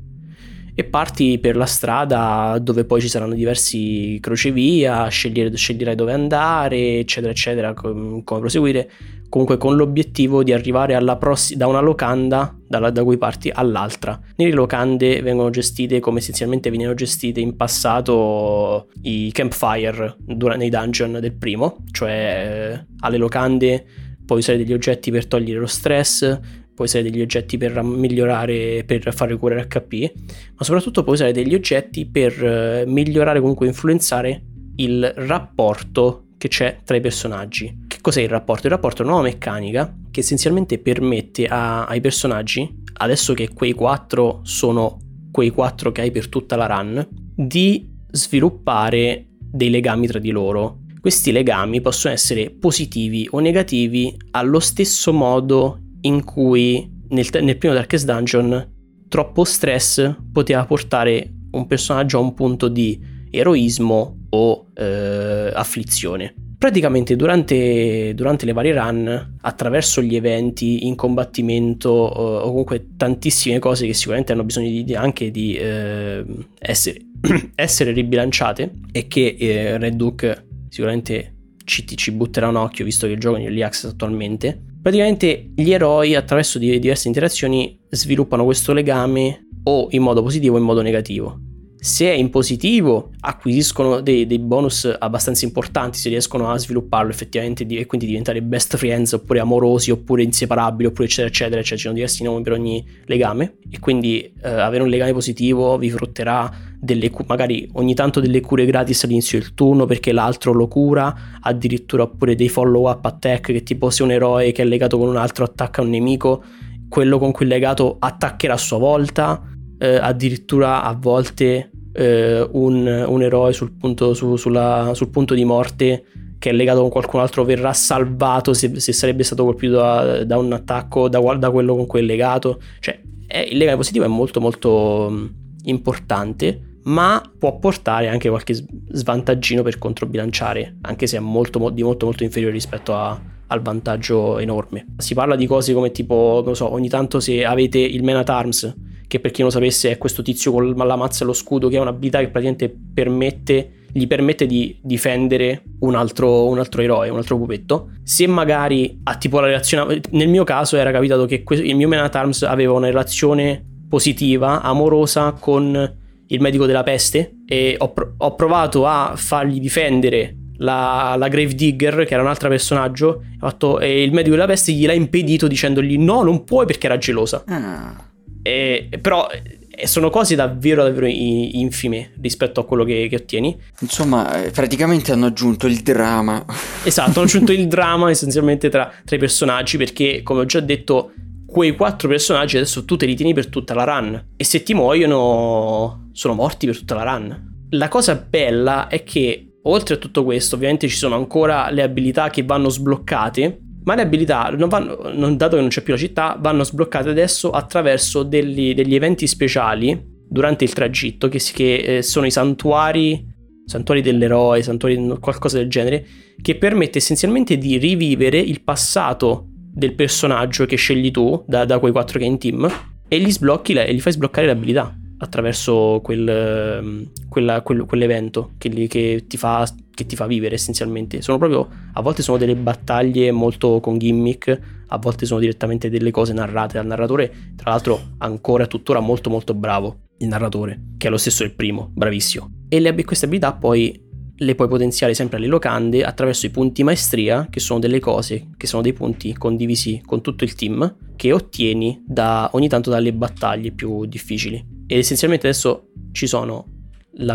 E parti per la strada dove poi ci saranno diversi crocevia, sceglierai dove andare, eccetera, eccetera, com, come proseguire comunque con l'obiettivo di arrivare pross- da una locanda da, da, cui parti all'altra. Nelle locande vengono gestite come essenzialmente venivano gestite in passato i campfire nei dungeon del primo, cioè eh, alle locande puoi usare degli oggetti per togliere lo stress, puoi usare degli oggetti per migliorare, per far recuperare HP, ma soprattutto puoi usare degli oggetti per eh, migliorare, comunque influenzare il rapporto che c'è tra i personaggi. Che cos'è il rapporto? Il rapporto è una nuova meccanica che essenzialmente permette a, ai personaggi, adesso che quei quattro sono quei quattro che hai per tutta la run, di sviluppare dei legami tra di loro. Questi legami possono essere positivi o negativi allo stesso modo in cui nel, nel primo Darkest Dungeon troppo stress poteva portare un personaggio a un punto di eroismo o eh, afflizione. praticamente durante, durante, le varie run, attraverso gli eventi in combattimento o comunque tantissime cose che sicuramente hanno bisogno di, anche di eh, essere, essere, ribilanciate e che eh, Red Duke sicuramente ci, ci butterà un occhio visto che giocano in early access attualmente. Praticamente gli eroi attraverso diverse interazioni sviluppano questo legame o in modo positivo o in modo negativo se è in positivo acquisiscono dei, dei, bonus abbastanza importanti se riescono a svilupparlo effettivamente e quindi diventare best friends oppure amorosi oppure inseparabili oppure eccetera eccetera cioè ci sono diversi nomi per ogni legame. E quindi eh, avere un legame positivo vi frutterà delle, magari ogni tanto delle cure gratis all'inizio del turno perché l'altro lo cura addirittura oppure dei follow up attack che tipo se un eroe che è legato con un altro attacca un nemico quello con cui è legato attaccherà a sua volta eh, addirittura a volte eh, un, un, eroe sul punto, su, sulla, sul punto, di morte che è legato con qualcun altro verrà salvato se, se sarebbe stato colpito da, da un attacco da, da, quello con cui è legato. Cioè, è, il legame positivo è molto molto mm, importante, ma può portare anche qualche svantaggino per controbilanciare, anche se è molto, di molto molto inferiore rispetto a, al vantaggio enorme. Si parla di cose come tipo, non so, ogni tanto se avete il Man at Arms che per chi non lo sapesse è questo tizio con la mazza e lo scudo che è un'abilità che praticamente permette, gli permette di difendere un altro, un altro eroe, un altro pupetto. Se magari ha tipo la relazione, nel mio caso era capitato che il mio Man at Arms aveva una relazione positiva, amorosa con il medico della peste e ho, ho provato a fargli difendere la, la Grave Digger, che era un altro personaggio, fatto, e il medico della peste gliel'ha impedito dicendogli no, non puoi perché era gelosa. Ah. E, però eh, sono cose davvero davvero infime rispetto a quello che, che, ottieni. Insomma, eh, praticamente hanno aggiunto il dramma. Esatto, hanno aggiunto il dramma essenzialmente tra, tra, i personaggi perché, come ho già detto, quei quattro personaggi adesso tu te li tieni per tutta la run e se ti muoiono sono morti per tutta la run. La cosa bella è che oltre a tutto questo ovviamente ci sono ancora le abilità che vanno sbloccate ma le abilità, non vanno, non, dato che non c'è più la città, vanno sbloccate adesso attraverso degli, degli eventi speciali durante il tragitto, che, che eh, sono i santuari, santuari dell'eroe, santuari qualcosa del genere, che permette essenzialmente di rivivere il passato del personaggio che scegli tu, da, da quei quattro che hai in team, e gli sblocchi e gli fai sbloccare le abilità attraverso quel, ehm, quella, quel, quell'evento che, che, ti fa, che, ti fa, vivere essenzialmente. Sono proprio, a volte sono delle battaglie molto con gimmick, a volte sono direttamente delle cose narrate dal narratore, tra l'altro ancora tuttora molto molto bravo il narratore, che è lo stesso del primo, bravissimo. E le, queste abilità poi le puoi potenziare sempre alle locande attraverso i punti maestria, che sono delle cose, che sono dei punti condivisi con tutto il team, che ottieni da, ogni tanto dalle battaglie più difficili. Ed essenzialmente adesso ci sono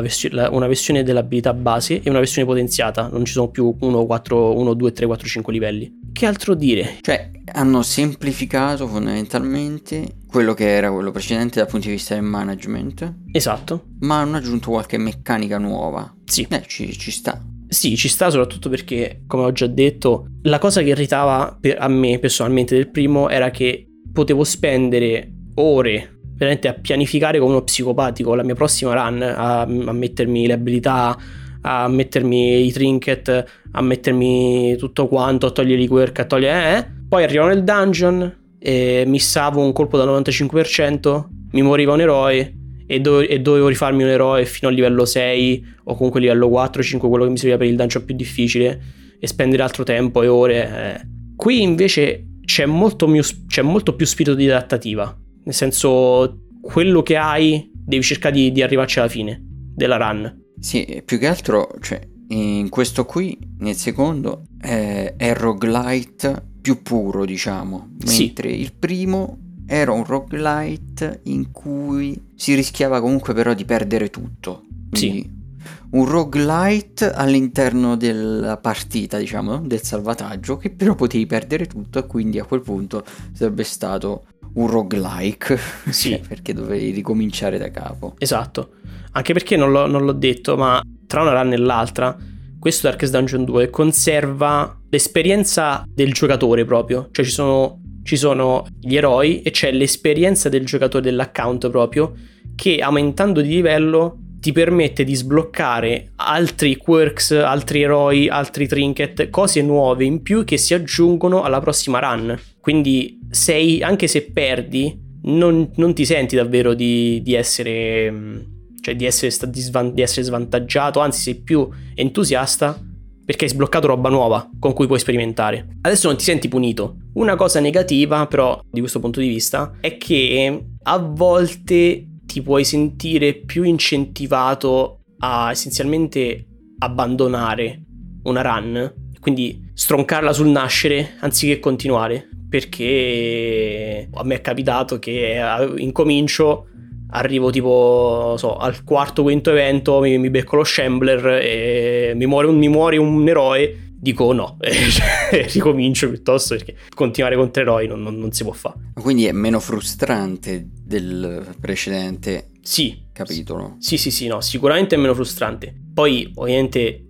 versione, la, una versione dell'abilità base e una versione potenziata, non ci sono più 1, 4, 1, 2, 3, 4, 5 livelli. Che altro dire? Cioè, hanno semplificato fondamentalmente quello che era quello precedente dal punto di vista del management. Esatto. Ma hanno aggiunto qualche meccanica nuova. Sì. Eh, ci, ci sta. Sì, ci sta soprattutto perché, come ho già detto, la cosa che irritava per, a me personalmente del primo era che potevo spendere ore veramente a pianificare come uno psicopatico la mia prossima run, a, a mettermi le abilità, a mettermi i trinket, a mettermi tutto quanto, a togliere i quirk, a togliere... Eh, poi arrivo nel dungeon e missavo un colpo dal 95%, mi moriva un eroe e, do- e, dovevo rifarmi un eroe fino a livello 6 o comunque livello 4, 5, quello che mi serviva per il dungeon più difficile e spendere altro tempo e ore. Eh. Qui invece c'è molto, mio, c'è molto più spirito di adattativa nel senso, quello che hai, devi cercare di, di arrivarci alla fine della run. Sì, più che altro, cioè, in questo qui, nel secondo, è, è roguelite più puro, diciamo. Mentre sì. il primo era un roguelite in cui si rischiava comunque però di perdere tutto. Quindi sì. Un roguelite all'interno della partita, diciamo, del salvataggio, che però potevi perdere tutto e quindi a quel punto sarebbe stato un roguelike. Sì. Cioè, perché dovevi ricominciare da capo. Esatto. Anche perché non l'ho, non l'ho detto, ma tra una run e l'altra, questo Darkest Dungeon 2 conserva l'esperienza del giocatore proprio. Cioè ci sono, ci sono gli eroi e c'è l'esperienza del giocatore dell'account proprio che aumentando di livello ti permette di sbloccare altri quirks, altri eroi, altri trinket, cose nuove in più che si aggiungono alla prossima run. Quindi sei, anche se perdi, non, non ti senti davvero di, di essere... Cioè di essere, di, svan- di essere svantaggiato, anzi sei più entusiasta perché hai sbloccato roba nuova con cui puoi sperimentare. Adesso non ti senti punito. Una cosa negativa, però, di questo punto di vista, è che a volte ti puoi sentire più incentivato a essenzialmente abbandonare una run, quindi stroncarla sul nascere anziché continuare, perché a me è capitato che incomincio arrivo tipo so, al quarto quinto evento mi, mi becco lo Shambler e mi muore un, mi muore un eroe dico no, e ricomincio piuttosto perché continuare contro eroi non, non, non, si può fare. Quindi è meno frustrante del precedente sì, capitolo? Sì, sì, sì, no, sicuramente è meno frustrante. Poi ovviamente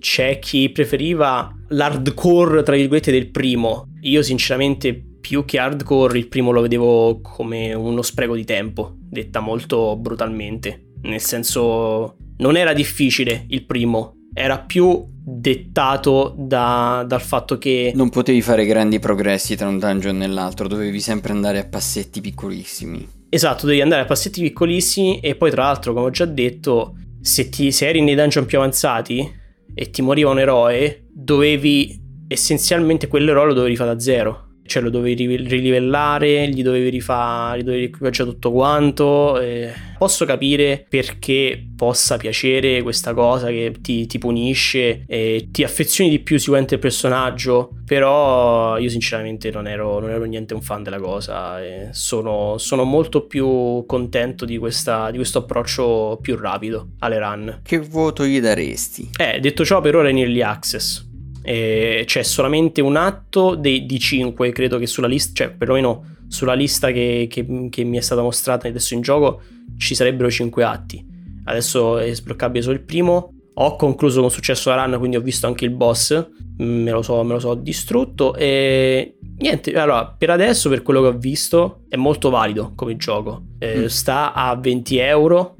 c'è chi preferiva l'hardcore, tra virgolette, del primo. Io sinceramente più che hardcore il primo lo vedevo come uno spreco di tempo, detta molto brutalmente. Nel senso, non era difficile il primo, era più dettato da, dal fatto che... Non potevi fare grandi progressi tra un dungeon e l'altro, dovevi sempre andare a passetti piccolissimi. Esatto, dovevi andare a passetti piccolissimi e poi tra l'altro, come ho già detto, se, ti, se eri nei dungeon più avanzati e ti moriva un eroe, dovevi essenzialmente quell'eroe lo dovevi fare da zero cioè lo dovevi rilivellare, gli dovevi rifare, gli dovevi equipaggiare tutto quanto. Eh, posso capire perché possa piacere questa cosa che ti, ti punisce e ti affezioni di più sicuramente il personaggio, però io sinceramente non ero, non ero niente un fan della cosa e sono, sono molto più contento di, questa, di questo approccio più rapido alle run. Che voto gli daresti? Eh, detto ciò per ora è in early access eh, c'è solamente un atto dei, di 5, credo che sulla lista, cioè perlomeno sulla lista che, che, che, mi è stata mostrata adesso in gioco ci sarebbero 5 atti. Adesso è sbloccabile solo il primo. Ho concluso con successo la run, quindi ho visto anche il boss. Me lo so, me lo so distrutto. E niente, allora, per adesso, per quello che ho visto, è molto valido come gioco. Eh, mm. Sta a 20 euro,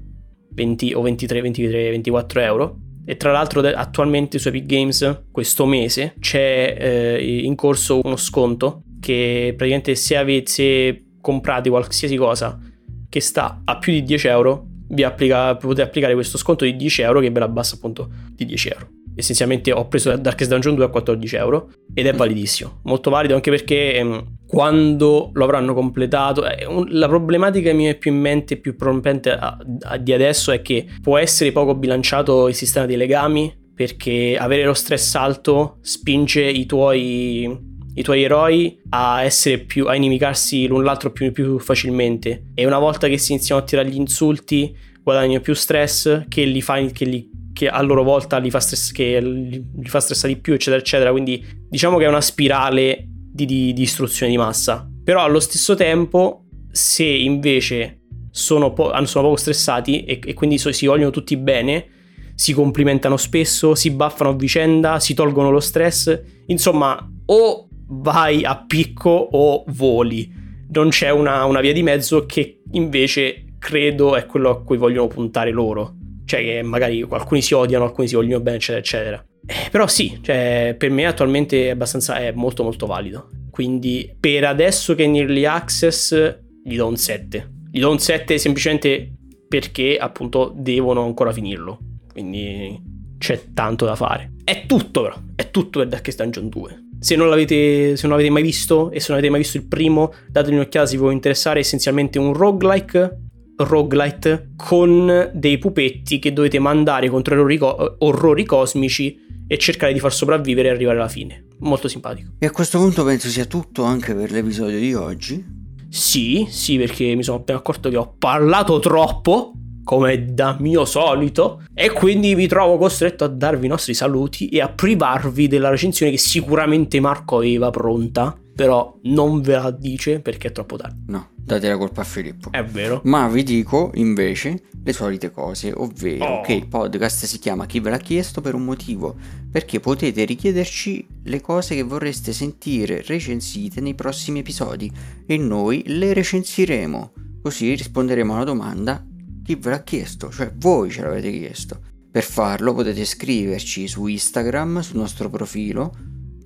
20 o 23, 23, 24 euro e tra l'altro attualmente su Epic Games questo mese c'è eh, in corso uno sconto che praticamente se avete comprate qualsiasi cosa che sta a più di 10 euro vi applica, potete applicare questo sconto di 10 euro che ve la abbassa appunto di 10 euro essenzialmente ho preso Darkest Dungeon 2 a 14 euro ed è validissimo, molto valido anche perché ehm, quando lo avranno completato, eh, la problematica che mi è più in mente, più prompente di adesso è che può essere poco bilanciato il sistema dei legami perché avere lo stress alto spinge i tuoi i tuoi eroi a essere più a inimicarsi l'un l'altro più, più facilmente. E una volta che si iniziano a tirare gli insulti guadagnano più stress che li fa che li che a loro volta li fa, stress, li, fa stressare di più, eccetera, eccetera. Quindi diciamo che è una spirale di, di, di istruzione di massa. Però allo stesso tempo, se invece sono, po- sono poco stressati e, e quindi so, si vogliono tutti bene, si complimentano spesso, si baffano a vicenda, si tolgono lo stress. Insomma, o vai a picco o voli. Non c'è una, una via di mezzo che invece credo è quello a cui vogliono puntare loro. Cioè che magari alcuni si odiano, alcuni si vogliono bene, eccetera, eccetera. Eh, però sì, cioè, per me attualmente è abbastanza, è molto molto valido. Quindi per adesso che è in early access gli do un 7. Gli do un 7 semplicemente perché appunto devono ancora finirlo. Quindi c'è tanto da fare. È tutto però, è tutto per Darkest Dungeon 2. Se non, l'avete, se non l'avete mai visto e se non avete mai visto il primo, datemi un'occhiata se vi può interessare. È essenzialmente un roguelike roguelite con dei pupetti che dovete mandare contro errori, orrori cosmici e cercare di far sopravvivere e arrivare alla fine. Molto simpatico. E a questo punto penso sia tutto anche per l'episodio di oggi. Sì, sì, perché mi sono appena accorto che ho parlato troppo, come da mio solito, e quindi vi trovo costretto a darvi i nostri saluti e a privarvi della recensione che sicuramente Marco aveva pronta, però non ve la dice perché è troppo tardi. No, date la colpa a Filippo. È vero. Ma vi dico invece le solite cose, ovvero oh. che il podcast si chiama Chi ve l'ha chiesto per un motivo, perché potete richiederci le cose che vorreste sentire recensite nei prossimi episodi e noi le recensiremo, così risponderemo a una domanda Chi ve l'ha chiesto? Cioè voi ce l'avete chiesto. Per farlo potete scriverci su Instagram, sul nostro profilo,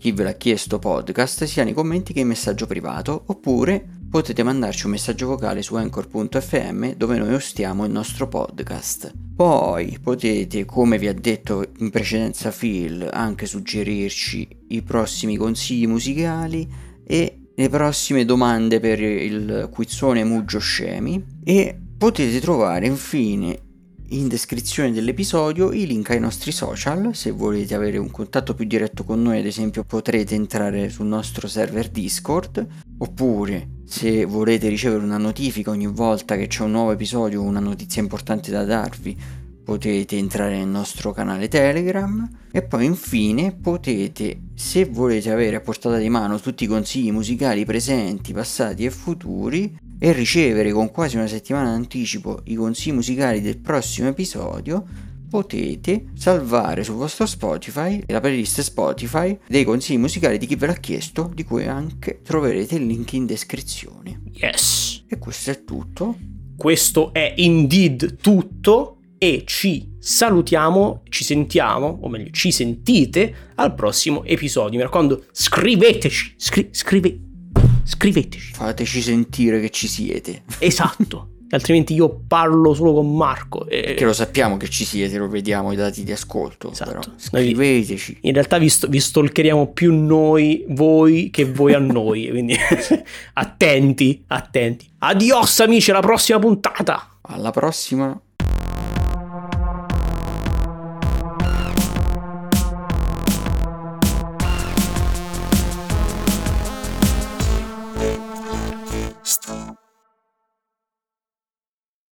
chi ve l'ha chiesto podcast, sia nei commenti che in messaggio privato, oppure potete mandarci un messaggio vocale su anchor.fm dove noi ostiamo il nostro podcast. Poi potete, come vi ha detto in precedenza Phil, anche suggerirci i prossimi consigli musicali e le prossime domande per il quizzone Muggio Scemi e potete trovare infine in descrizione dell'episodio i link ai nostri social, se volete avere un contatto più diretto con noi ad esempio potrete entrare sul nostro server Discord, oppure se volete ricevere una notifica ogni volta che c'è un nuovo episodio o una notizia importante da darvi potete entrare nel nostro canale Telegram e poi infine potete, se volete avere a portata di mano tutti i consigli musicali presenti, passati e futuri, e ricevere con quasi una settimana d'anticipo i consigli musicali del prossimo episodio, potete salvare sul vostro Spotify la playlist Spotify dei consigli musicali di chi ve l'ha chiesto, di cui anche troverete il link in descrizione. Yes! E questo è tutto. Questo è indeed tutto e ci salutiamo, ci sentiamo, o meglio, ci sentite al prossimo episodio. Mi raccomando, scriveteci, scri- scrive- scriveteci. Fateci sentire che ci siete. Esatto. altrimenti io parlo solo con Marco. E... Perché lo sappiamo che ci siete, lo vediamo i dati di ascolto. Esatto. Però scriveteci. In realtà vi, sto, vi stalkeriamo più noi, voi, che voi a noi. quindi attenti, attenti. Adios amici, alla prossima puntata. Alla prossima.